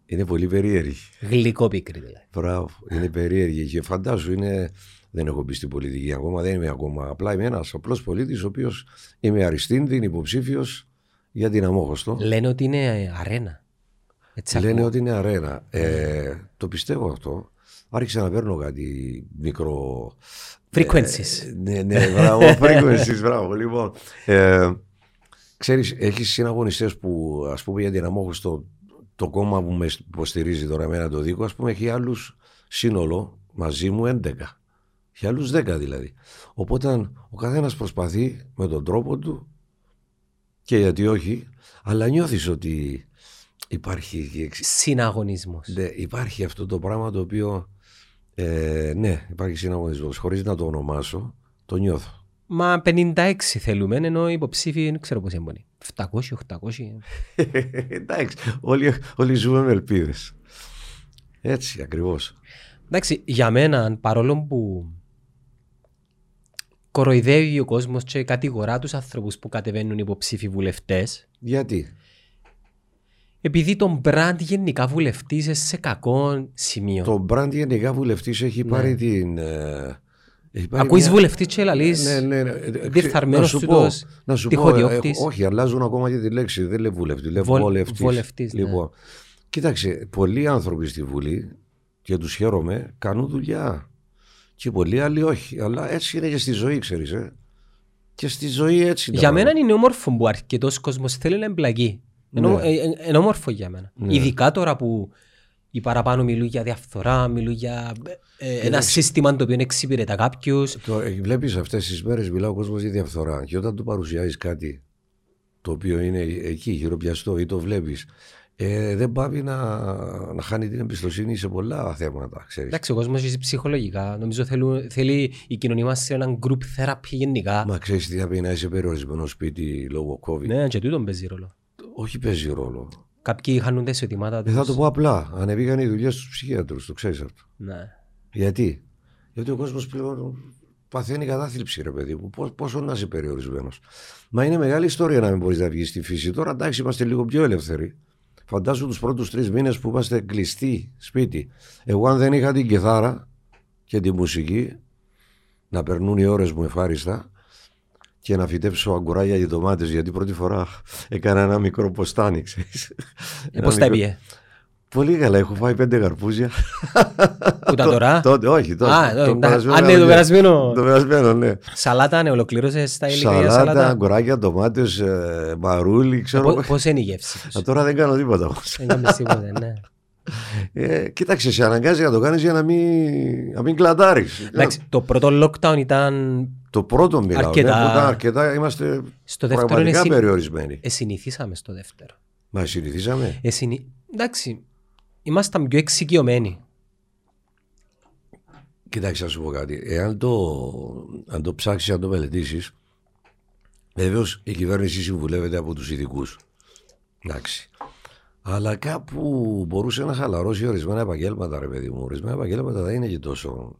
είναι πολύ περίεργη. Γλυκό πικρή δηλαδή. Μπράβο, είναι περίεργη και φαντάζω είναι... Δεν έχω μπει στην πολιτική ακόμα, δεν είμαι ακόμα. Απλά είμαι ένας απλός πολίτης, ο οποίος είμαι αριστείδη, υποψήφιος για την Αμόχωστο. Λένε ότι είναι αρένα. Έτσι Λένε ακούω. ότι είναι αρένα. Ε, το πιστεύω αυτό. Άρχισα να παίρνω κάτι μικρό. Frequencies. Ε, ναι, ναι, μπράβο. frequencies, μπράβο. Λοιπόν, ε, ξέρεις, έχεις συναγωνιστές που ας πούμε για την αμόχωστο το κόμμα που με υποστηρίζει τώρα εμένα το δίκο, ας πούμε έχει άλλους σύνολο μαζί μου 11. Έχει άλλους 10 δηλαδή. Οπότε ο καθένας προσπαθεί με τον τρόπο του και γιατί όχι, αλλά νιώθεις ότι Υπάρχει. Συναγωνισμός. Ναι, υπάρχει αυτό το πράγμα το οποίο. Ε, ναι, υπάρχει συναγωνισμός. Χωρίς να το ονομάσω, το νιώθω. Μα 56 θέλουμε, ενώ οι υποψήφοι δεν ξέρω πώς είναι. 700, 800. Εντάξει, όλοι, όλοι ζούμε με ελπίδες. Έτσι ακριβώς. Εντάξει, για μένα, παρόλο που κοροϊδεύει ο κόσμος και κατηγορά τους άνθρωπους που κατεβαίνουν υποψήφοι βουλευτές. Γιατί; επειδή τον Μπραντ γενικά βουλευτής σε κακό σημείο. Το Μπραντ γενικά βουλευτής έχει ναι. πάρει την. Ε, Ακούεις μια... βουλευτή και λαλή. Ναι, ναι, ναι. Διεφθαρμένος σου πω. Να σου πω. Ε, όχι, αλλάζουν ακόμα και τη λέξη. Δεν λέει βουλευτής. Λέει βολευτής. Ναι. Λοιπόν, κοίταξε, πολλοί άνθρωποι στη Βουλή και τους χαίρομαι κάνουν δουλειά. Και πολλοί άλλοι όχι. Αλλά έτσι είναι και στη ζωή, ξέρεις. Ε. Και στη ζωή έτσι. Για μένα είναι όμορφο που αρκετός κόσμος θέλει να εμπλακεί. Είναι ναι. ε, όμορφο για μένα. Ναι. Ειδικά τώρα που οι παραπάνω μιλούν για διαφθορά, μιλούν για ε, ένα σύστημα το οποίο εξυπηρετά κάποιους. Βλέπεις αυτές τις μέρες μιλά ο κόσμος για διαφθορά. Και όταν του παρουσιάζεις κάτι το οποίο είναι εκεί χειροπιαστό ή το βλέπεις, ε, δεν πάει να, να χάνει την εμπιστοσύνη σε πολλά θέματα. Ξέρεις. Εντάξει, ο κόσμος ζει ψυχολογικά. Νομίζω θέλει, θέλει η κοινωνία μας σε έναν group therapy γενικά. Μα ξέρεις τι θα πει να είσαι περιορισμένος σπίτι λόγω COVID. Ναι, και τούτον παίζει ρόλο όχι παίζει ρόλο. Κάποιοι χάνουν τα εισοδημάτα του. θα το πω απλά. Ανεβήκαν οι δουλειές στους ψυχίατρους, το ξέρεις αυτό. Ναι. Γιατί; Γιατί ο κόσμος πλέον παθαίνει κατάθλιψη, ρε παιδί μου. Πόσο να είσαι περιορισμένος. Μα είναι μεγάλη ιστορία να μην μπορείς να βγεις στη φύση. Τώρα εντάξει, είμαστε λίγο πιο ελεύθεροι. Φαντάζομαι τους πρώτους τρεις μήνες που είμαστε κλειστοί σπίτι. Εγώ, αν δεν είχα την κεθάρα και τη μουσική, να περνούν οι ώρες μου ευχάριστα, και να φυτέψω αγκουράγια για ντομάτες γιατί πρώτη φορά έκανα ένα μικρό ποστάνι ξέρεις. Ε, πώς τα έπιε. Πολύ καλά, έχω φάει πέντε καρπούζια. Που τα τώρα; τότε, όχι, τότε. Α, το, το αν είναι το περασμένο. Το περασμένο, ναι. Σαλάτα, ναι, ολοκλήρωσες τα υλικά σαλάτα. Σαλάτα, αγκουράγια, ντομάτες, ε, μαρούλι, ξέρω. Ε, Πώς είναι η γεύση. Α, τώρα δεν κάνω τίποτα. Δεν κάνω τίποτα, ναι. Ε, κοίταξε, σε αναγκάζει να το κάνεις για να μην, να μην κλαντάρεις. το πρώτο lockdown ήταν. Το πρώτο μιλάω. Ναι, αρκετά, ναι, ήταν αρκετά είμαστε στο πραγματικά εσυ... περιορισμένοι. Εσυνηθίσαμε στο δεύτερο. Μα συνηθίσαμε. Εσυνη... Εντάξει, ήμασταν πιο εξοικειωμένοι. Κοιτάξτε, να σου πω κάτι. Εάν το, αν το ψάξεις, αν το μελετήσεις, βεβαίως η κυβέρνηση συμβουλεύεται από τους ειδικούς. Εντάξει. Αλλά κάπου μπορούσε να χαλαρώσει ορισμένα επαγγέλματα, ρε παιδί μου. Ορισμένα επαγγέλματα δεν είναι και τόσο.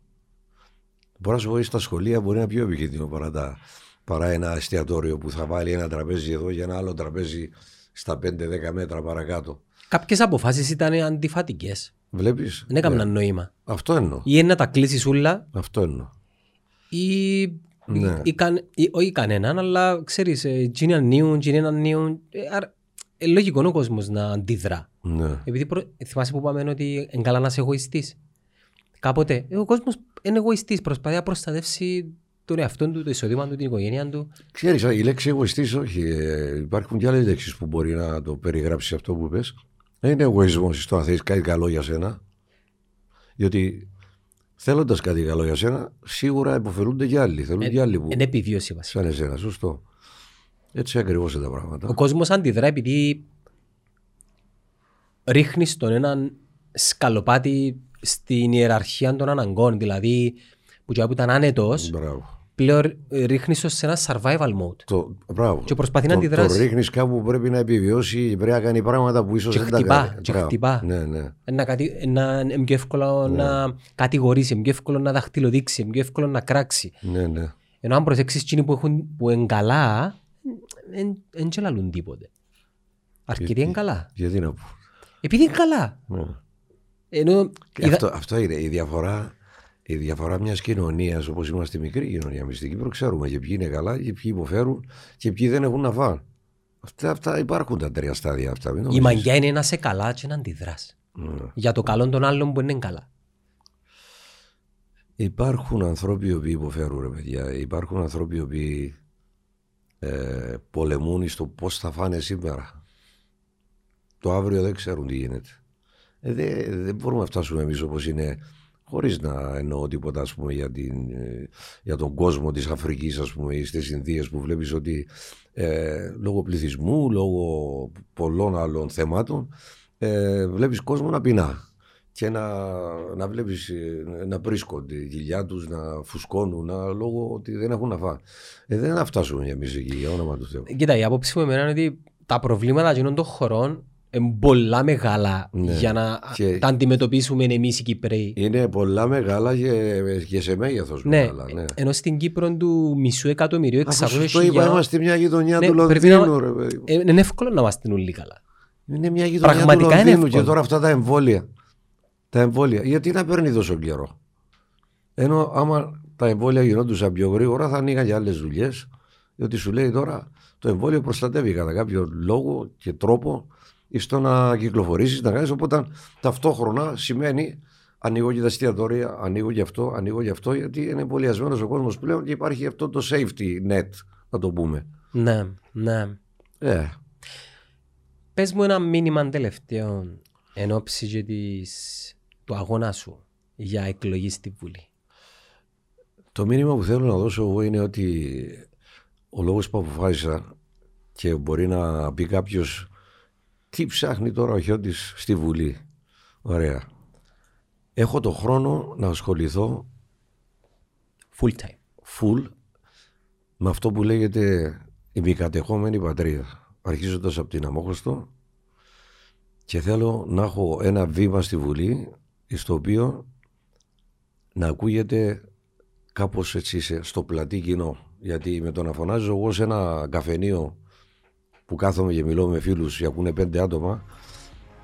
Μπορώ να σου πω στα σχολεία μπορεί να είναι πιο επικίνδυνο παρά, παρά ένα εστιατόριο που θα βάλει ένα τραπέζι εδώ και ένα άλλο τραπέζι στα 5-10 μέτρα παρακάτω. Κάποιες αποφάσεις ήταν αντιφατικές. Βλέπεις. Δεν έκαναν ναι. νόημα. Αυτό εννοώ. Ή να τα κλείσει όλα. Αυτό εννοώ. Ή, ναι. ή, ή, όχι κανέναν, αλλά ξέρεις, τζίνι ανίουν, τζίνι ανίουν. Ε, λογικό ο κόσμος να αντιδρά. Ναι. Επειδή προ... θυμάσαι που είπαμε ότι είναι καλά να είσαι εγωιστής. Κάποτε ε, ο κόσμος είναι εγωιστής. Προσπαθεί να προστατεύσει τον εαυτό του, το εισόδημα του, την οικογένεια του. Ξέρεις, η λέξη εγωιστής, όχι. Ε, υπάρχουν και άλλες λέξεις που μπορεί να το περιγράψεις αυτό που πες. Δεν είναι εγωισμός στο να θέλεις κάτι καλό για σένα. Διότι θέλοντας κάτι καλό για σένα, σίγουρα υποφελούνται και άλλοι. Θέλουν ε, και άλλοι που. Είναι επιβίωση βασικά. Σαν εσένα, σωστό. Έτσι ακριβώς είναι τα πράγματα. Ο κόσμος αντιδρά επειδή ρίχνεις τον έναν σκαλοπάτι στην ιεραρχία των αναγκών. Δηλαδή, που ήταν άνετος, πλέον ρίχνεις σε ένα survival mode. Το, μπράβο. Και προσπαθεί το, να αντιδράσει. Το ρίχνεις κάπου που πρέπει να επιβιώσει, πρέπει να κάνει πράγματα που ίσως δεν τα κάνει. Και χτυπά. Ναι, ναι. Να, να, είναι πιο εύκολο ναι. να κατηγορήσει, είναι πιο εύκολο να δαχτυλοδείξει, είναι πιο εύκολο να κράξει. Ναι, ναι. Ενώ αν προσέξεις εκείνοι που, έχουν, που είναι καλά, δεν τσελαλούν τίποτε. Αρκετοί είναι καλά. Γιατί να πω. Επειδή είναι καλά. Ναι. Ενώ... Αυτό, αυτό είναι η διαφορά. Η διαφορά μιας κοινωνίας όπως είμαστε μικρή κοινωνία εμεί στην Κύπρο, ξέρουμε και ποιοι είναι καλά και ποιοι υποφέρουν και ποιοι δεν έχουν να φάνε. Αυτά, αυτά υπάρχουν τα τρία στάδια αυτά. η μαγιά είναι να σε καλά και να αντιδράς. Ναι. Για το καλό των άλλων που είναι καλά. Υπάρχουν άνθρωποι οι οποίοι υποφέρουν, ρε παιδιά. Υπάρχουν άνθρωποι οι οποίοι ε, πολεμούν στο πώς θα φάνε σήμερα. Το αύριο δεν ξέρουν τι γίνεται. Ε, δεν, δεν μπορούμε να φτάσουμε εμείς όπως είναι, χωρίς να εννοώ τίποτα ας πούμε, για, την, ε, για τον κόσμο της Αφρικής ή στις Ινδίες που βλέπεις ότι ε, λόγω πληθυσμού, λόγω πολλών άλλων θεμάτων, ε, βλέπεις κόσμο να πεινά και να, να βλέπεις ε, να βρίσκονται οι γυλιά τους να φουσκώνουν να, λόγω ότι δεν έχουν να φάνε. Ε, δεν θα φτάσουμε εμείς εκεί, για όνομα του Θεού. Κοίτα, η άποψη μου εμένα είναι ότι τα προβλήματα εκείνων των χωρών είναι πολλά μεγάλα ναι. για να και... τα αντιμετωπίσουμε εμείς οι Κυπρέοι. Είναι πολλά μεγάλα και, και σε μέγεθος ναι. μεγάλα. Ναι. Ενώ στην Κύπρο του μισού εκατομμυρίου εξαγωγή. Αυτό είπα, είμαστε μια γειτονιά ναι, του Λονδίνου. Να... Ε, είναι εύκολο να είμαστε όλοι καλά. Είναι μια γειτονιά Πραγματικά του Λονδίνου και τώρα αυτά τα εμβόλια τα εμβόλια. Γιατί να παίρνει τόσο καιρό; Ενώ άμα τα εμβόλια γινόντουσαν πιο γρήγορα θα ανοίγαν και άλλες δουλειές. Διότι σου λέει τώρα το εμβόλιο προστατεύει κατά κάποιο λόγο και τρόπο στο να κυκλοφορήσεις, να κάνεις. Οπότε ταυτόχρονα σημαίνει ανοίγω και τα εστιατόρια, ανοίγω και αυτό, ανοίγω και αυτό, γιατί είναι εμβολιασμένο ο κόσμος πλέον και υπάρχει αυτό το safety net, να το πούμε. Ναι, ναι. Ε. Πες μου ένα μήνυμα τελευταίο εν ώψη και της του αγώνα σου για εκλογή στη Βουλή. Το μήνυμα που θέλω να δώσω εγώ είναι ότι ο λόγος που αποφάσισα και μπορεί να πει κάποιος τι ψάχνει τώρα ο Χιώτης στη Βουλή; Ωραία. Έχω το χρόνο να ασχοληθώ full time. Full με αυτό που λέγεται η μη κατεχόμενη πατρίδα. Αρχίζοντας από την Αμόχωστο και θέλω να έχω ένα βήμα στη Βουλή στο οποίο να ακούγεται κάπως έτσι στο πλατή κοινό. Γιατί με το να φωνάζω εγώ σε ένα καφενείο που κάθομαι και μιλώ με φίλους και ακούνε πέντε άτομα,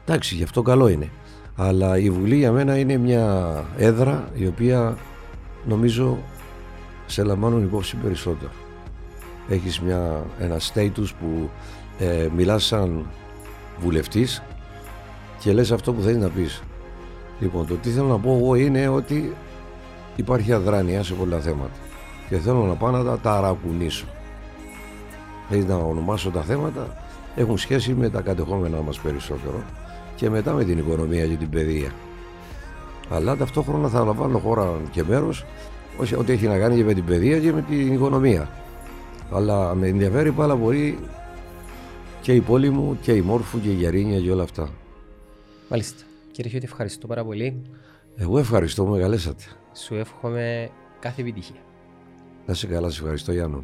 εντάξει, γι' αυτό καλό είναι. Αλλά η Βουλή για μένα είναι μια έδρα η οποία νομίζω σε λαμβάνουν υπόψη περισσότερο. Έχεις μια, ένα status που ε, μιλάς σαν βουλευτής και λες αυτό που θέλεις να πεις. Λοιπόν, το τι θέλω να πω εγώ είναι ότι υπάρχει αδράνεια σε πολλά θέματα και θέλω να πάω να τα ταρακουνήσω. Δηλαδή να ονομάσω τα θέματα έχουν σχέση με τα κατεχόμενά μας περισσότερο και μετά με την οικονομία και την παιδεία. Αλλά ταυτόχρονα θα λαμβάνω χώρα και μέρος ό,τι έχει να κάνει και με την παιδεία και με την οικονομία. Αλλά με ενδιαφέρει πάρα πολύ και η πόλη μου και η Μόρφου και η Γερίνια και όλα αυτά. Μάλιστα. Κύριε Χιώτη, ευχαριστώ πάρα πολύ. Εγώ ευχαριστώ, με καλέσατε. Σου εύχομαι κάθε επιτυχία. Να σε καλά, σε ευχαριστώ Γιάννο.